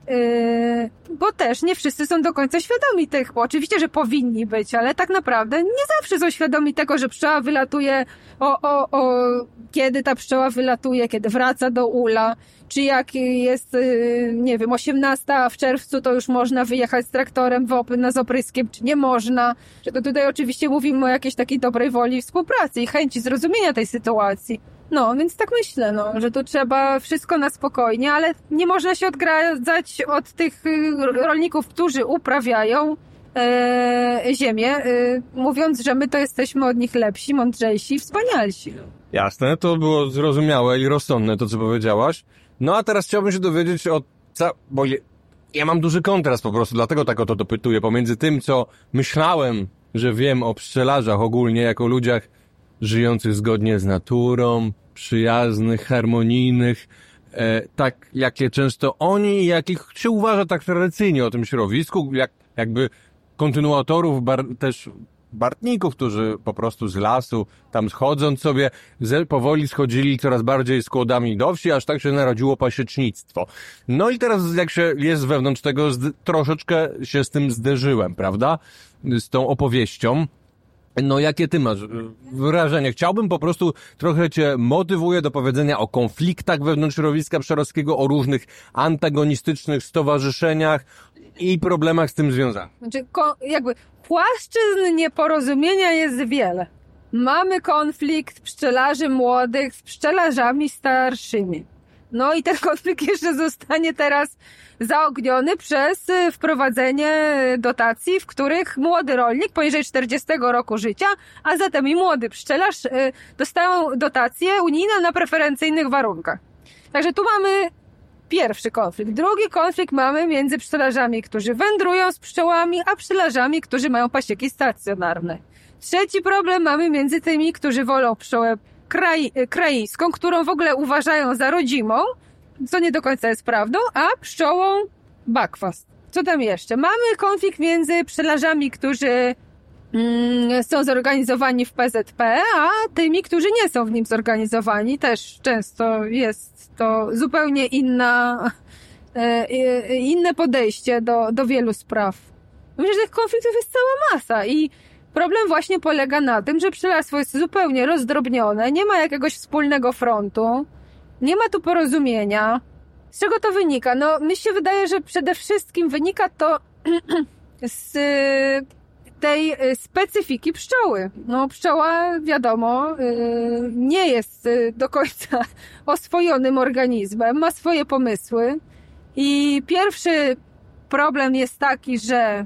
yy, bo też nie wszyscy są do końca świadomi tych, bo oczywiście, że powinni być, ale tak naprawdę nie zawsze są świadomi tego, że pszczoła wylatuje o, o, o kiedy ta pszczoła wylatuje, kiedy wraca do ula, czy jak jest, yy, nie wiem, 18 w czerwcu, to już można wyjechać z traktorem w na z opryskiem, czy nie można. To tutaj oczywiście mówimy o jakiejś takiej dobrej woli współpracy i chęci zrozumienia tej sytuacji. No, więc tak myślę, no, że tu trzeba wszystko na spokojnie, ale nie można się odgradzać od tych y, rolników, którzy uprawiają e, ziemię, y, mówiąc, że my to jesteśmy od nich lepsi, mądrzejsi, wspanialsi. Jasne, to było zrozumiałe i rozsądne to, co powiedziałaś. No a teraz chciałbym się dowiedzieć o... Ca... Bo je... ja mam duży kontrast po prostu, dlatego tak o to dopytuję. Pomiędzy tym, co myślałem, że wiem o pszczelarzach ogólnie, jako ludziach żyjących zgodnie z naturą, przyjaznych, harmonijnych, e, tak jakie często oni, jakich się uważa tak tradycyjnie o tym środowisku, jak jakby kontynuatorów, bar, też bartników, którzy po prostu z lasu, tam schodząc sobie, ze, powoli schodzili coraz bardziej skłodami do wsi, aż tak się narodziło pasiecznictwo. No i teraz jak się jest wewnątrz tego, troszeczkę się z tym zderzyłem, prawda? Z tą opowieścią. No jakie ty masz y, wrażenie? Chciałbym po prostu trochę cię motywuję do powiedzenia o konfliktach wewnątrz środowiska pszczelarskiego, o różnych antagonistycznych stowarzyszeniach i problemach z tym związanych. Znaczy, jakby płaszczyzn nieporozumienia jest wiele. Mamy konflikt pszczelarzy młodych z pszczelarzami starszymi. No i ten konflikt jeszcze zostanie teraz zaogniony przez y, wprowadzenie dotacji, w których młody rolnik poniżej 40 roku życia, a zatem i młody pszczelarz y, dostają dotacje unijne na preferencyjnych warunkach. Także tu mamy pierwszy konflikt. Drugi konflikt mamy między pszczelarzami, którzy wędrują z pszczołami, a pszczelarzami, którzy mają pasieki stacjonarne. Trzeci problem mamy między tymi, którzy wolą pszczołę kraj, kraińską, którą w ogóle uważają za rodzimą, co nie do końca jest prawdą, a pszczołą bakwast. Co tam jeszcze? Mamy konflikt między pszczelarzami, którzy mm, są zorganizowani w PZP, a tymi, którzy nie są w nim zorganizowani. Też często jest to zupełnie inna, e, e, inne podejście do, do wielu spraw. Myślę, że tych konfliktów jest cała masa i problem właśnie polega na tym, że pszczelarstwo jest zupełnie rozdrobnione, nie ma jakiegoś wspólnego frontu, nie ma tu porozumienia. Z czego to wynika? No, mi się wydaje, że przede wszystkim wynika to z y, tej y, specyfiki pszczoły. No, pszczoła, wiadomo, y, nie jest do końca oswojonym organizmem, ma swoje pomysły. I pierwszy problem jest taki, że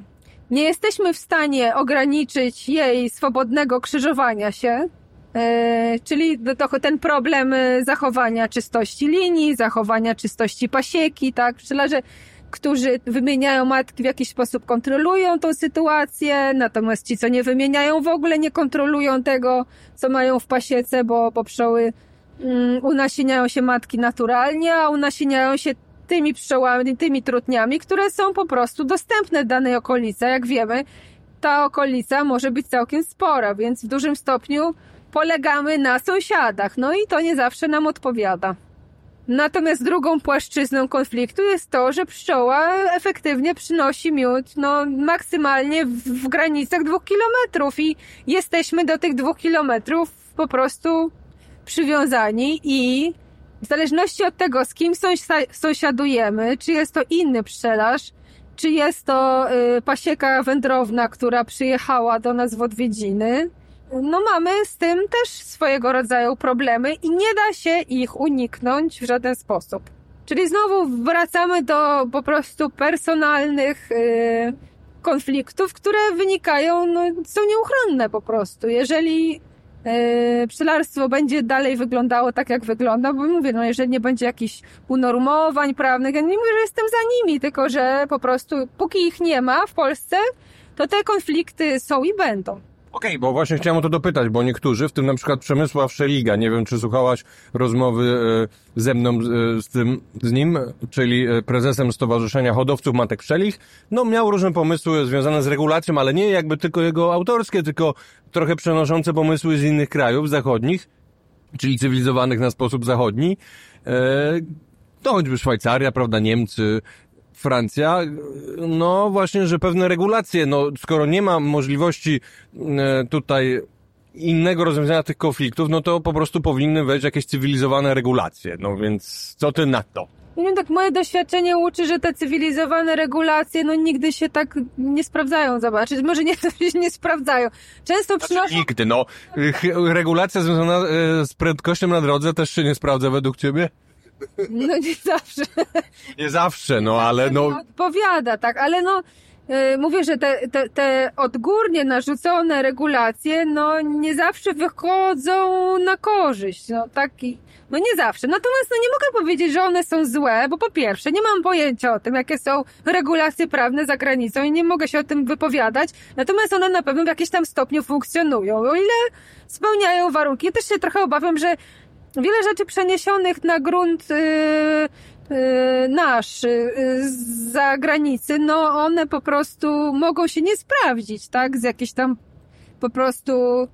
nie jesteśmy w stanie ograniczyć jej swobodnego krzyżowania się. E, czyli ten problem e, zachowania czystości linii, zachowania czystości pasieki, tak? Pszczelarze, którzy wymieniają matki w jakiś sposób kontrolują tą sytuację, natomiast ci, co nie wymieniają w ogóle nie kontrolują tego, co mają w pasiece, bo, bo pszczoły mm, unasieniają się matki naturalnie, a unasieniają się tymi pszczołami, tymi trutniami, które są po prostu dostępne w danej okolicy. Jak wiemy, ta okolica może być całkiem spora, więc w dużym stopniu polegamy na sąsiadach. No i to nie zawsze nam odpowiada. Natomiast drugą płaszczyzną konfliktu jest to, że pszczoła efektywnie przynosi miód no, maksymalnie w, w granicach dwóch kilometrów i jesteśmy do tych dwóch kilometrów po prostu przywiązani i w zależności od tego, z kim sąsia- sąsiadujemy, czy jest to inny pszczelarz, czy jest to y, pasieka wędrowna, która przyjechała do nas w odwiedziny, no mamy z tym też swojego rodzaju problemy i nie da się ich uniknąć w żaden sposób. Czyli znowu wracamy do po prostu personalnych y, konfliktów, które wynikają, no, są nieuchronne po prostu. Jeżeli y, pszczelarstwo będzie dalej wyglądało tak, jak wygląda, bo mówię, no jeżeli nie będzie jakichś unormowań prawnych, ja nie mówię, że jestem za nimi, tylko że po prostu póki ich nie ma w Polsce, to te konflikty są i będą. Okej, bo właśnie chciałem o to dopytać, bo niektórzy, w tym na przykład Przemysław Szeliga, nie wiem czy słuchałaś rozmowy e, ze mną e, z tym, z nim, czyli e, prezesem Stowarzyszenia Hodowców Matek Pszelich, no miał różne pomysły związane z regulacją, ale nie jakby tylko jego autorskie, tylko trochę przenoszące pomysły z innych krajów zachodnich, czyli cywilizowanych na sposób zachodni. To choćby Szwajcaria, prawda, Niemcy, Francja, no właśnie, że pewne regulacje, no skoro nie ma możliwości e, tutaj innego rozwiązania tych konfliktów, no to po prostu powinny wejść jakieś cywilizowane regulacje. No więc co ty na to? Nie wiem, tak moje doświadczenie uczy, że te cywilizowane regulacje, no nigdy się tak nie sprawdzają, zobaczyć. Może nie, nie sprawdzają. Często Znaczy, przynoszą... nigdy, no. Regulacja związana e, z prędkością na drodze też się nie sprawdza według ciebie? No nie zawsze. Nie zawsze, no ale no... Odpowiada, tak, ale no yy, mówię, że te, te, te odgórnie narzucone regulacje, no nie zawsze wychodzą na korzyść, no taki, no nie zawsze. Natomiast no nie mogę powiedzieć, że one są złe, bo po pierwsze nie mam pojęcia o tym, jakie są regulacje prawne za granicą i nie mogę się o tym wypowiadać, natomiast one na pewno w jakimś tam stopniu funkcjonują, o ile spełniają warunki. Ja też się trochę obawiam, że wiele rzeczy przeniesionych na grunt yy, yy, nasz yy, z zagranicy, no one po prostu mogą się nie sprawdzić, tak? Z jakichś tam po prostu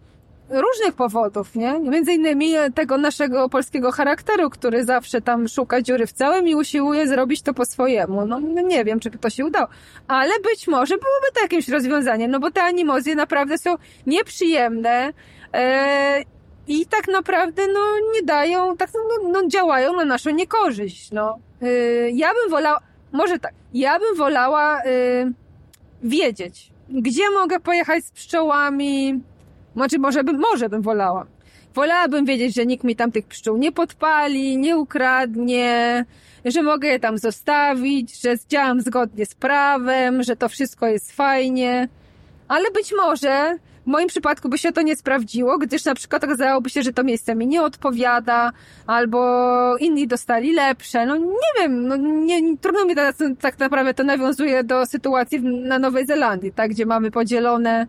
różnych powodów, nie? Między innymi tego naszego polskiego charakteru, który zawsze tam szuka dziury w całym i usiłuje zrobić to po swojemu. No nie wiem, czy to się udało. Ale być może byłoby to jakimś rozwiązaniem, no bo te animozje naprawdę są nieprzyjemne. E, i tak naprawdę no nie dają, tak no, no działają na naszą niekorzyść, no. Yy, ja bym wolała, może tak, ja bym wolała yy, wiedzieć, gdzie mogę pojechać z pszczołami, znaczy może bym, może bym wolała. Wolałabym wiedzieć, że nikt mi tam tych pszczół nie podpali, nie ukradnie, że mogę je tam zostawić, że działam zgodnie z prawem, że to wszystko jest fajnie. Ale być może w moim przypadku by się to nie sprawdziło, gdyż na przykład okazałoby się, że to miejsce mi nie odpowiada, albo inni dostali lepsze. No nie wiem, no nie, trudno mi teraz tak naprawdę to nawiązuje do sytuacji na Nowej Zelandii, tak, gdzie mamy podzielone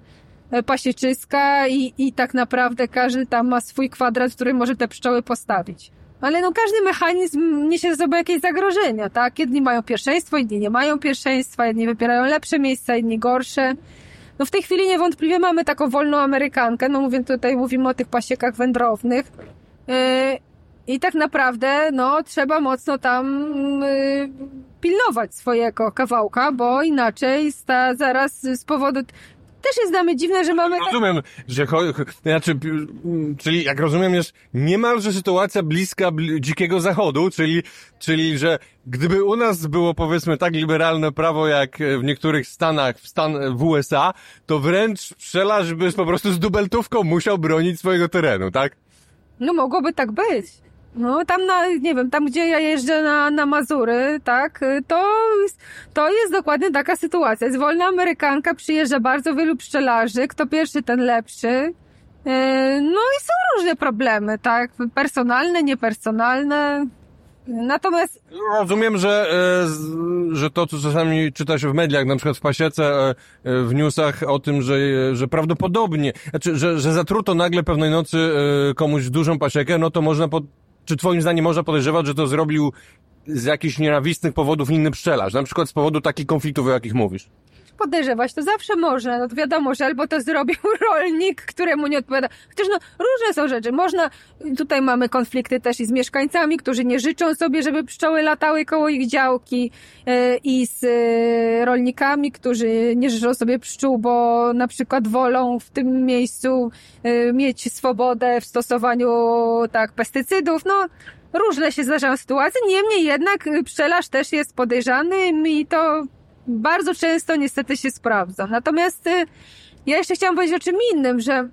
e, pasieczyska i, i tak naprawdę każdy tam ma swój kwadrat, w którym może te pszczoły postawić. Ale no każdy mechanizm niesie ze sobą jakieś zagrożenia, tak? Jedni mają pierwszeństwo, inni nie mają pierwszeństwa, jedni wybierają lepsze miejsca, inni gorsze. No w tej chwili niewątpliwie mamy taką wolną Amerykankę, no mówię tutaj, mówimy o tych pasiekach wędrownych. Yy, I tak naprawdę, no, trzeba mocno tam yy, pilnować swojego kawałka, bo inaczej sta, zaraz z powodu... Też jest dla mnie dziwne, że mamy... tak- Rozumiem, że znaczy, pi- m, czyli jak rozumiem jest niemalże sytuacja bliska bl- dzikiego zachodu, czyli, czyli że gdyby u nas było powiedzmy tak liberalne prawo jak e, w niektórych stanach w, stan, w USA, to wręcz pszczelarz by po prostu z dubeltówką musiał bronić swojego terenu, tak? No mogłoby tak być. No tam na, nie wiem, tam gdzie ja jeżdżę na, na Mazury, tak, y, to, to jest dokładnie taka sytuacja. Jest wolna Amerykanka, przyjeżdża bardzo wielu pszczelarzy, kto pierwszy, ten lepszy. Yy, No i są różne problemy, tak, personalne, niepersonalne. Natomiast Rozumiem, że, e, że to, co czasami czyta się w mediach, na przykład w pasiece, e, e, w newsach o tym, że, że prawdopodobnie, znaczy, że, że zatruto nagle pewnej nocy komuś dużą pasiekę, no to można, pod, czy twoim zdaniem można podejrzewać, że to zrobił z jakichś nienawistnych powodów inny pszczelarz, na przykład z powodu takich konfliktów, o jakich mówisz. Podejrzewać, to zawsze można. No to wiadomo, że albo to zrobił rolnik, któremu nie odpowiada. Chociaż no, różne są rzeczy. Można, tutaj mamy konflikty też i z mieszkańcami, którzy nie życzą sobie, żeby pszczoły latały koło ich działki e, i z e, rolnikami, którzy nie życzą sobie pszczół, bo na przykład wolą w tym miejscu e, mieć swobodę w stosowaniu tak pestycydów. No, różne się zdarzają sytuacje. Niemniej jednak pszczelarz też jest podejrzany i to bardzo często niestety się sprawdza. Natomiast y, ja jeszcze chciałam powiedzieć o czym innym, że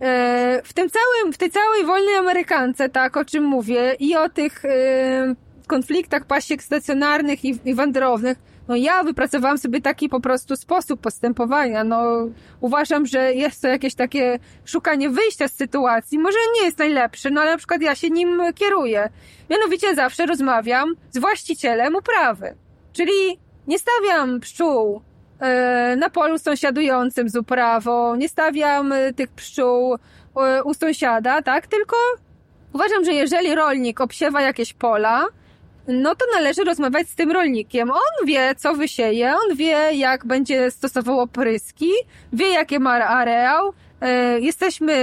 e, w tym całym, w tej całej wolnej Amerykance, tak, o czym mówię, i o tych e, konfliktach pasiek stacjonarnych i, i wędrownych, no ja wypracowałam sobie taki po prostu sposób postępowania. No uważam, że jest to jakieś takie szukanie wyjścia z sytuacji. Może nie jest najlepszy, no ale na przykład ja się nim kieruję. Mianowicie zawsze rozmawiam z właścicielem uprawy. Czyli nie stawiam pszczół e, na polu sąsiadującym z uprawą, nie stawiam e, tych pszczół e, u sąsiada, tak? Tylko uważam, że jeżeli rolnik obsiewa jakieś pola, no to należy rozmawiać z tym rolnikiem. On wie, co wysieje, on wie, jak będzie stosował opryski, wie, jakie ma areał. Jesteśmy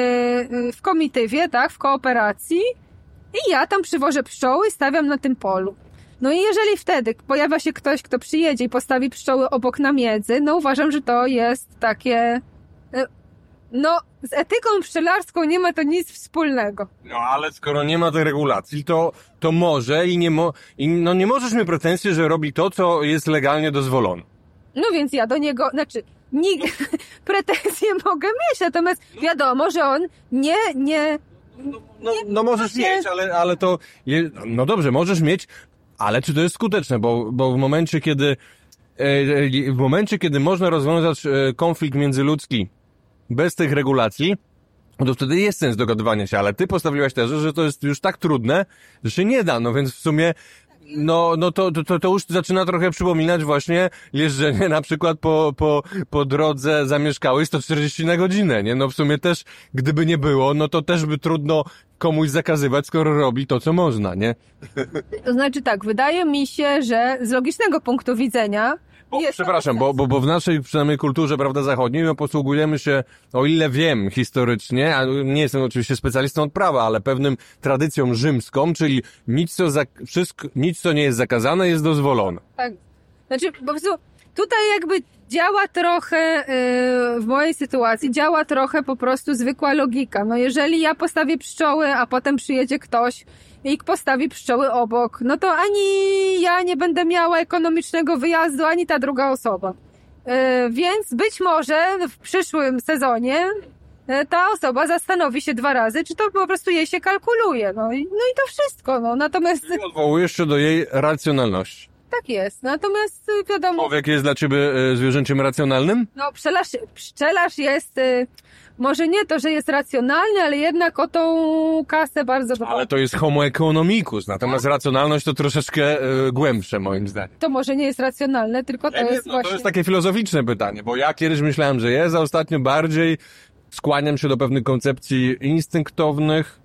w komitywie, tak, w kooperacji i ja tam przywożę pszczoły i stawiam na tym polu. No i jeżeli wtedy pojawia się ktoś, kto przyjedzie i postawi pszczoły obok namiedzy, no uważam, że to jest takie... e, No, z etyką pszczelarską nie ma to nic wspólnego. No ale skoro nie ma tej regulacji, to, to może i nie mo, i no nie możesz mieć pretensji, że robi to, co jest legalnie dozwolone. No więc ja do niego, znaczy, nig- pretensje mogę mieć, natomiast wiadomo, że on nie, nie, No, no możesz właśnie- mieć, ale, ale to, je, no dobrze, możesz mieć, ale czy to jest skuteczne, bo, bo w momencie, kiedy, e, e, w momencie, kiedy można rozwiązać e, konflikt międzyludzki bez tych regulacji, to wtedy jest sens dogadywania się, ale ty postawiłaś tezę, że to jest już tak trudne, że się nie da, no więc w sumie no, no to, to, to już zaczyna trochę przypominać właśnie jeżdżenie na przykład po, po, po drodze zamieszkałej 140 na godzinę, nie? No w sumie też, gdyby nie było, no to też by trudno komuś zakazywać, skoro robi to, co można, nie? to znaczy tak, wydaje mi się, że z logicznego punktu widzenia Bo, jest przepraszam, bo, bo, bo w naszej przynajmniej kulturze, prawda, zachodniej, no posługujemy się, o ile wiem, historycznie, a nie jestem oczywiście specjalistą od prawa, ale pewnym tradycją rzymską, czyli nic, co, zak- wszystko, nic, co nie jest zakazane, jest dozwolone. Tak. Znaczy, po prostu tutaj jakby działa trochę, yy, w mojej sytuacji, działa trochę po prostu zwykła logika. No jeżeli ja postawię pszczoły, a potem przyjedzie ktoś i postawi pszczoły obok, no to ani ja nie będę miała ekonomicznego wyjazdu, ani ta druga osoba. Yy, więc być może w przyszłym sezonie yy, ta osoba zastanowi się dwa razy, czy to po prostu jej się kalkuluje. No i, no i to wszystko. No. Natomiast I odwołujesz się do jej racjonalności. tak jest. Natomiast y, wiadomo, Człowiek jest dla ciebie e, zwierzęciem racjonalnym? no pszczelarz, pszczelarz jest, może nie to, że jest racjonalny, ale jednak o tą kasę bardzo dba. Ale to jest homo economicus, natomiast racjonalność to troszeczkę e, głębsze, moim zdaniem. To może nie jest racjonalne, tylko to Ja nie- jest no, właśnie... to jest takie filozoficzne pytanie, bo ja kiedyś myślałem, że jest, a ostatnio bardziej skłaniam się do pewnych koncepcji instynktownych,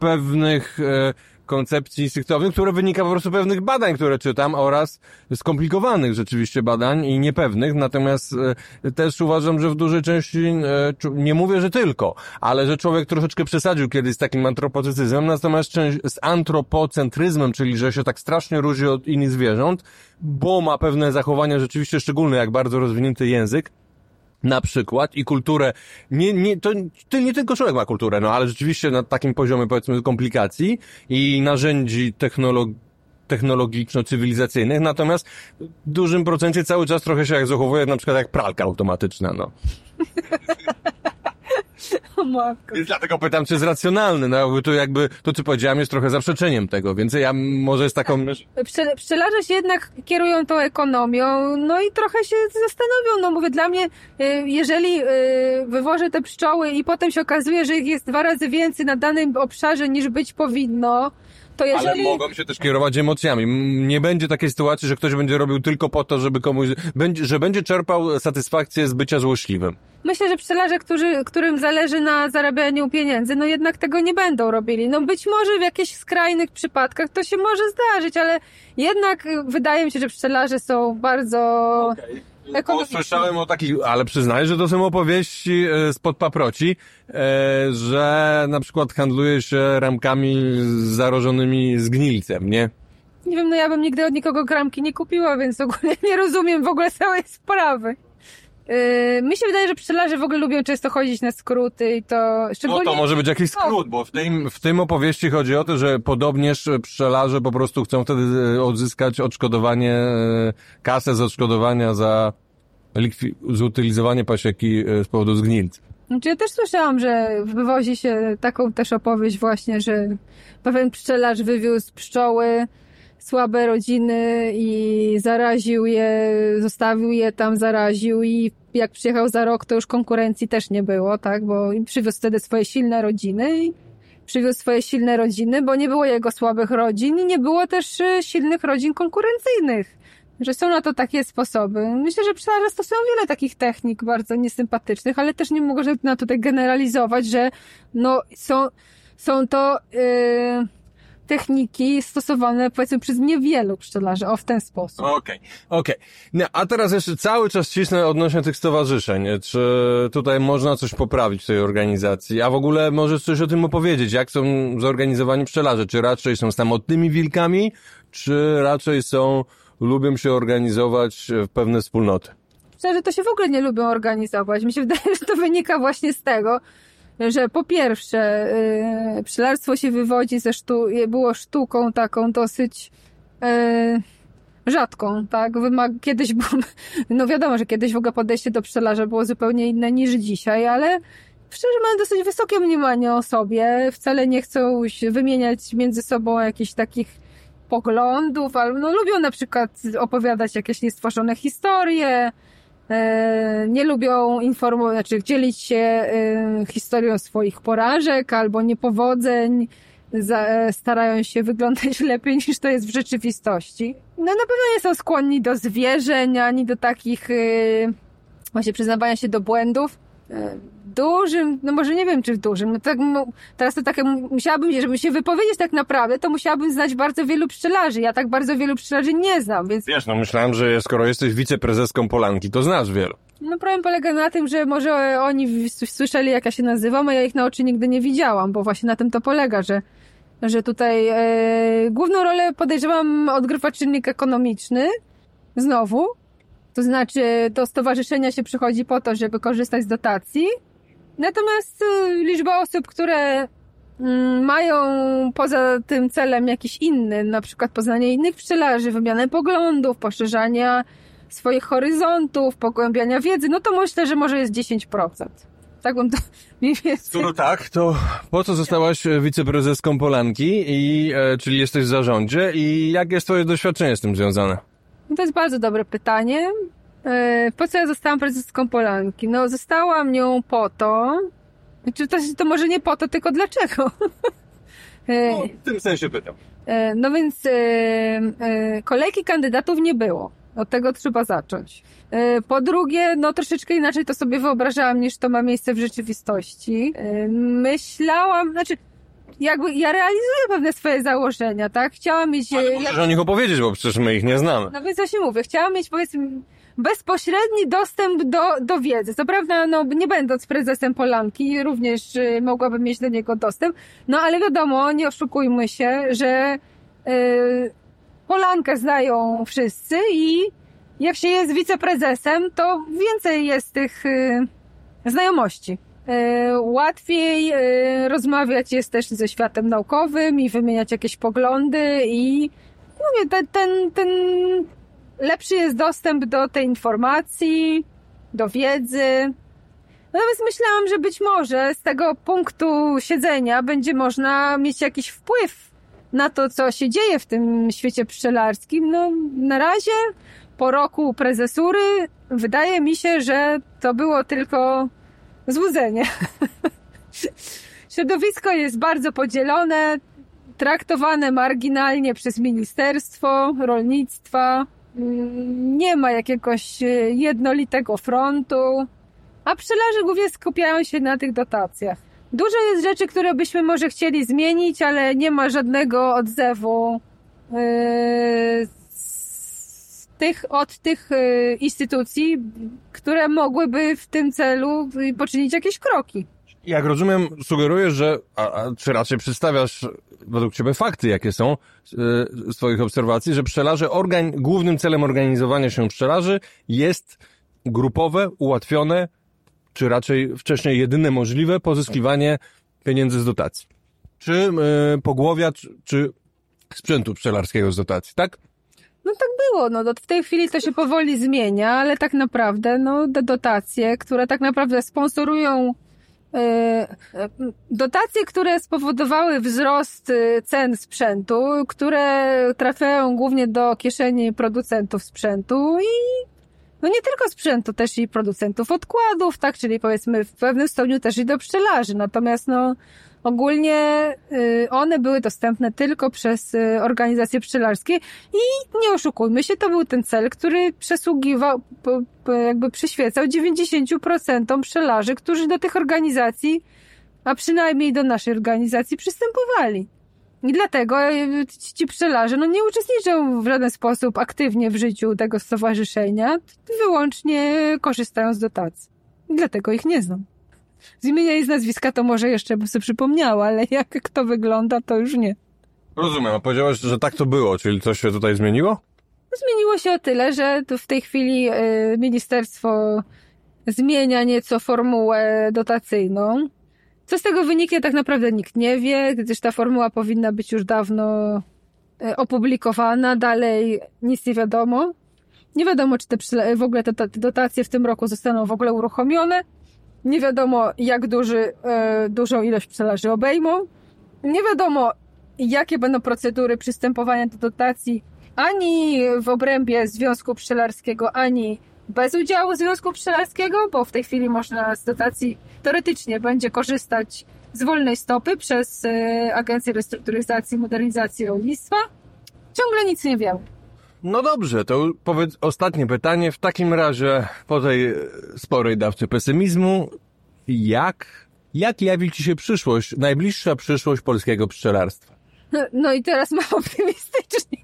pewnych e, koncepcji instynktownych, które wynika po prostu pewnych badań, które czytam oraz skomplikowanych rzeczywiście badań i niepewnych, natomiast e, też uważam, że w dużej części, e, nie mówię, że tylko, ale że człowiek troszeczkę przesadził kiedyś z takim antropocetyzmem, natomiast z antropocentryzmem, czyli że się tak strasznie różni od innych zwierząt, bo ma pewne zachowania rzeczywiście szczególne, jak bardzo rozwinięty język, na przykład i kulturę, nie, nie, to, to nie tylko człowiek ma kulturę, no ale rzeczywiście na takim poziomie powiedzmy komplikacji i narzędzi technolog technologiczno-cywilizacyjnych, natomiast w dużym procencie cały czas trochę się jak zachowuje na przykład jak pralka automatyczna, no. O matko. Więc dlatego pytam, czy jest racjonalny, no jakby to jakby, to co powiedziałem jest trochę zaprzeczeniem tego, więc ja może z taką... Pszcze, pszczelarze się jednak kierują tą ekonomią, no i trochę się zastanowią, no mówię, dla mnie, y, jeżeli y, wywożę te pszczoły i potem się okazuje, że ich jest dwa razy więcej na danym obszarze niż być powinno, to jeżeli... Ale mogą się też kierować emocjami. Nie będzie takiej sytuacji, że ktoś będzie robił tylko po to, żeby komuś, będzie, że będzie czerpał satysfakcję z bycia złośliwym. Myślę, że pszczelarze, którzy, którym zależy na zarabianiu pieniędzy, no jednak tego nie będą robili. No być może w jakichś skrajnych przypadkach to się może zdarzyć, ale jednak y, wydaje mi się, że pszczelarze są bardzo... Bo Ekonomicznie. słyszałem o takich, ale przyznaję, że to są opowieści e, spod paproci, e, że na przykład handluje się ramkami zarożonymi zgnilcem, nie? Nie wiem, no ja bym nigdy od nikogo gramki nie kupiła, więc ogólnie nie rozumiem w ogóle całej sprawy. Yy, mi się wydaje, że pszczelarze w ogóle lubią często chodzić na skróty i to No szczególnie... to może być jakiś skrót, bo w tym, w tym opowieści chodzi o to, że podobnież pszczelarze po prostu chcą wtedy e, odzyskać odszkodowanie, e, kasę z odszkodowania za zutylizowanie pasieki e, z powodu zgnilca. Znaczy ja też słyszałam, że wywozi się taką też opowieść właśnie, że pewien pszczelarz wywiózł pszczoły, słabe rodziny i zaraził je, zostawił je tam, zaraził i jak przyjechał za rok, to już konkurencji też nie było, tak, bo przywiózł wtedy swoje silne rodziny i przywiózł swoje silne rodziny, bo nie było jego słabych rodzin i nie było też y, silnych rodzin konkurencyjnych. Że są na to takie sposoby. Myślę, że pszczelarze stosują wiele takich technik bardzo niesympatycznych, ale też nie mogę na tutaj generalizować, że no są, są to yy, techniki stosowane powiedzmy przez niewielu pszczelarzy, o w ten sposób. Okej, okej. No, a teraz jeszcze cały czas cisnę odnośnie tych stowarzyszeń. Czy tutaj można coś poprawić w tej organizacji? A w ogóle możesz coś o tym opowiedzieć? Jak są zorganizowani pszczelarze? Czy raczej są samotnymi wilkami? Czy raczej są, lubią się organizować w pewne wspólnoty? Pszczelarze to się w ogóle nie lubią organizować. Mi się wydaje, że to wynika właśnie z tego, że po pierwsze yy, pszczelarstwo się wywodzi ze sztu, było sztuką taką dosyć yy, rzadką, tak? Wymag- kiedyś było, no wiadomo, że kiedyś w ogóle podejście do pszczelarza było zupełnie inne niż dzisiaj, ale pszczelarze mają dosyć wysokie mniemanie o sobie, wcale nie chcą wymieniać między sobą jakichś takich poglądów, ale no, lubią na przykład opowiadać jakieś niestworzone historie, nie lubią informować, znaczy dzielić się e, historią swoich porażek albo niepowodzeń, e, starają się wyglądać lepiej niż to jest w rzeczywistości. No na pewno nie są skłonni do zwierzeń, ani do takich e, właśnie przyznawania się do błędów. Dużym, no może nie wiem czy w dużym, no tak, mu- teraz to takie, musiałabym, żeby się wypowiedzieć tak naprawdę, to musiałabym znać bardzo wielu pszczelarzy. Ja tak bardzo wielu pszczelarzy nie znam, więc Wiesz, no myślałem, że skoro jesteś wiceprezeską Polanki, to znasz wielu. no problem polega na tym, że może oni słyszeli jak ja się nazywam, a ja ich na oczy nigdy nie widziałam, bo właśnie na tym to polega, że, że tutaj e, główną rolę podejrzewam odgrywa czynnik ekonomiczny, znowu, to znaczy do stowarzyszenia się przychodzi po to, żeby korzystać z dotacji, natomiast e, liczba osób, które mm, mają poza tym celem jakiś inny, na przykład poznanie innych pszczelarzy, wymianę poglądów, poszerzania swoich horyzontów, pogłębiania wiedzy, no to myślę, że może jest 10%. Tak bym to mniej więcej... Skoro tak, to po co zostałaś e, wiceprezeską Polanki, i, e, czyli jesteś w zarządzie i jakie jest twoje doświadczenie z tym związane? No To jest bardzo dobre pytanie. E, Po co ja zostałam prezeską Polanki? No, zostałam nią po to, czy to, to może nie po to, tylko dlaczego? E, No, w tym sensie pytam. E, No więc kolejki kandydatów nie było. Od tego trzeba zacząć. Po drugie, no troszeczkę inaczej to sobie wyobrażałam niż to ma miejsce w rzeczywistości. Myślałam, znaczy jakby ja realizuję pewne swoje założenia, tak? Chciałam mieć... Ale możesz o nich opowiedzieć, bo przecież my ich nie znamy. no więc właśnie mówię, chciałam mieć powiedzmy bezpośredni dostęp do, do wiedzy. Co prawda, no nie będąc prezesem Polanki, również y, mogłabym mieć do niego dostęp, no ale wiadomo, nie oszukujmy się, że y, Polankę znają wszyscy i jak się jest wiceprezesem, to więcej jest tych y, znajomości. Y, Łatwiej y, rozmawiać jest też ze światem naukowym i wymieniać jakieś poglądy i mówię, ten, ten, ten lepszy jest dostęp do tej informacji, do wiedzy. Natomiast myślałam, że być może z tego punktu siedzenia będzie można mieć jakiś wpływ na to, co się dzieje w tym świecie pszczelarskim. No, na razie, po roku prezesury, wydaje mi się, że to było tylko złudzenie. Środowisko jest bardzo podzielone. traktowane marginalnie przez Ministerstwo Rolnictwa. Nie ma jakiegoś e, jednolitego frontu, a pszczelarze głównie skupiają się na tych dotacjach. Dużo jest rzeczy, które byśmy może chcieli zmienić, ale nie ma żadnego odzewu e, z tych, od tych e, instytucji, które mogłyby w tym celu poczynić jakieś kroki. Jak rozumiem, sugerujesz, że, a, a, czy raczej przedstawiasz według Ciebie fakty, jakie są e, z Twoich obserwacji, że pszczelarze, organ, głównym celem organizowania się pszczelarzy jest grupowe, ułatwione, czy raczej wcześniej jedyne możliwe pozyskiwanie pieniędzy z dotacji. Czy e, pogłowia, czy, czy sprzętu pszczelarskiego z dotacji, tak? No tak było, no w tej chwili to się powoli zmienia, ale tak naprawdę, no te dotacje, które tak naprawdę sponsorują dotacje, które spowodowały wzrost e, cen sprzętu, które trafiają głównie do kieszeni producentów sprzętu i no nie tylko sprzętu, też i producentów odkładów, tak, czyli powiedzmy w pewnym stopniu też i do pszczelarzy. Natomiast no ogólnie y, one były dostępne tylko przez y, organizacje pszczelarskie i nie oszukujmy się, to był ten cel, który po- jakby przyświecał 90% pszczelarzy, którzy do tych organizacji, a przynajmniej do naszej organizacji przystępowali. I dlatego ci ci pszczelarze no, nie uczestniczą w żaden sposób aktywnie w życiu tego stowarzyszenia, wyłącznie korzystają z dotacji. I dlatego ich nie znam. Z imienia i z nazwiska to może jeszcze bym sobie przypomniała, ale jak kto wygląda, to już nie. Rozumiem, a powiedziałeś, że tak to było, czyli coś się tutaj zmieniło? Zmieniło się o tyle, że w tej chwili y, ministerstwo zmienia nieco formułę dotacyjną. Co z tego wyniknie, tak naprawdę nikt nie wie, gdyż ta formuła powinna być już dawno y, opublikowana. Dalej nic nie wiadomo. Nie wiadomo, czy te w ogóle te dotacje w tym roku zostaną w ogóle uruchomione. Nie wiadomo, jak duży, y, dużą ilość pszczelarzy obejmą. Nie wiadomo, jakie będą procedury przystępowania do dotacji ani w obrębie Związku Pszczelarskiego, ani bez udziału Związku Pszczelarskiego, bo w tej chwili można z dotacji teoretycznie będzie korzystać z wolnej stopy przez e, Agencję Restrukturyzacji i Modernizacji Rolnictwa. Ciągle nic nie wiem. No dobrze, to powiedz ostatnie pytanie. W takim razie, po tej sporej dawce pesymizmu, jak, jak jawi Ci się przyszłość, najbliższa przyszłość polskiego pszczelarstwa? No i teraz mam optymistycznie.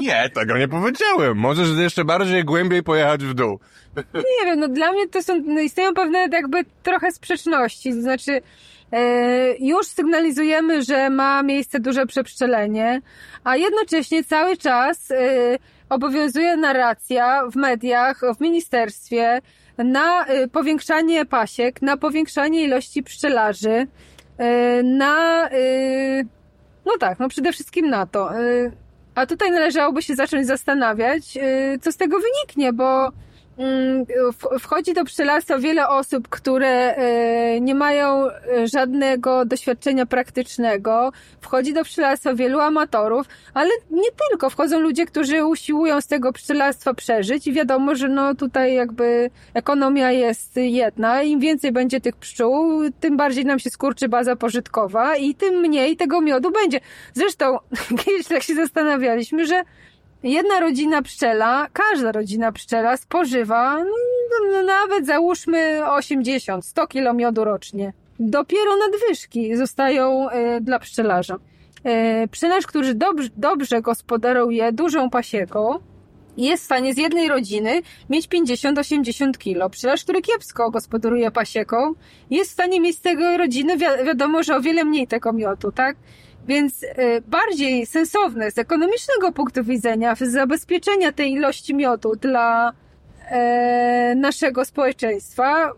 Nie, tego nie powiedziałem. Możesz jeszcze bardziej głębiej pojechać w dół. Nie wiem, no dla mnie to są, no istnieją pewne jakby trochę sprzeczności, to znaczy już sygnalizujemy, że ma miejsce duże przepszczelenie, a jednocześnie cały czas e, obowiązuje narracja w mediach, w ministerstwie na e, powiększanie pasiek, na powiększanie ilości pszczelarzy, e, na, e, no tak, no przede wszystkim na to. E, a tutaj należałoby się zacząć zastanawiać, e, co z tego wyniknie, bo wchodzi do pszczelarstwa wiele osób, które e, nie mają e, żadnego doświadczenia praktycznego. Wchodzi do pszczelarstwa wielu amatorów, ale nie tylko. Wchodzą ludzie, którzy usiłują z tego pszczelarstwa przeżyć i wiadomo, że no tutaj jakby ekonomia jest jedna. Im więcej będzie tych pszczół, tym bardziej nam się skurczy baza pożytkowa i tym mniej tego miodu będzie. Zresztą kiedyś tak się zastanawialiśmy, że jedna rodzina pszczela, każda rodzina pszczela spożywa no, no, nawet załóżmy 80, 100 kilo miodu rocznie. Dopiero nadwyżki zostają e, dla pszczelarza. E, pszczelarz, który dobrze, dobrze gospodaruje dużą pasieką, jest w stanie z jednej rodziny mieć 50-80 kilo. Pszczelarz, który kiepsko gospodaruje pasieką, jest w stanie mieć z tego rodziny, wi- wiadomo, że o wiele mniej tego miodu, tak? Więc e, bardziej sensowne z ekonomicznego punktu widzenia, zabezpieczenia tej ilości miodu dla e, naszego społeczeństwa,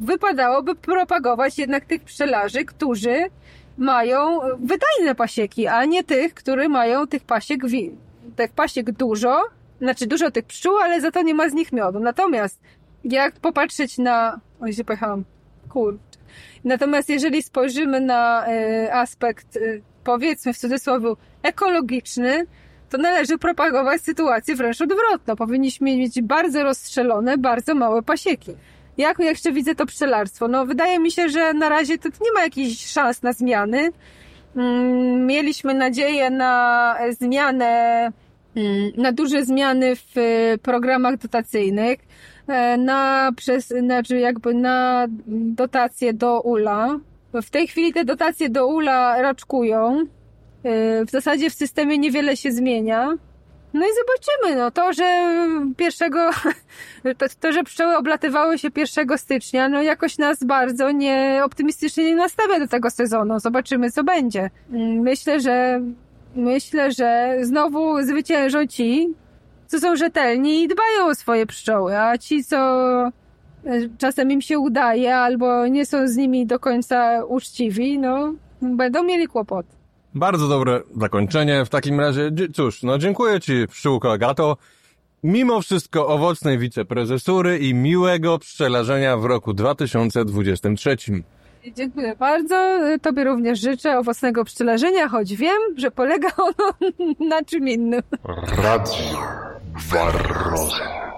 wypadałoby propagować jednak tych pszczelarzy, którzy mają wydajne pasieki, a nie tych, które mają tych pasiek, tych pasiek dużo, znaczy dużo tych pszczół, ale za to nie ma z nich miodu. Natomiast jak popatrzeć na... Oj, się pojechałam. Kurczę. Natomiast jeżeli spojrzymy na e, aspekt, powiedzmy w cudzysłowie, ekologiczny, to należy propagować sytuację wręcz odwrotną. Powinniśmy mieć bardzo rozstrzelone, bardzo małe pasieki. Jak jeszcze widzę to pszczelarstwo? No, wydaje mi się, że na razie to nie ma jakichś szans na zmiany. mm, mieliśmy nadzieję na zmianę, mm, na duże zmiany w e, programach dotacyjnych, e, na przez, znaczy jakby na dotacje do ULA. W tej chwili te dotacje do ULA raczkują. E, W zasadzie w systemie niewiele się zmienia. No i zobaczymy, no to, że pierwszego, to, to, że pszczoły oblatywały się 1 stycznia, no jakoś nas bardzo nie optymistycznie nie nastawia do tego sezonu. Zobaczymy, co będzie. Mm, Myślę, że myślę, że znowu zwyciężą ci, co są rzetelni i dbają o swoje pszczoły, a ci, co czasem im się udaje albo nie są z nimi do końca uczciwi, no będą mieli kłopot. Bardzo dobre zakończenie. W takim razie, cóż, no dziękuję Ci, pszczółko Agato. Mimo wszystko owocnej wiceprezesury i miłego pszczelarzenia w roku 2023. Dziękuję bardzo. Tobie również życzę owocnego pszczelarzenia, choć wiem, że polega ono na czym innym. Radio Barroso.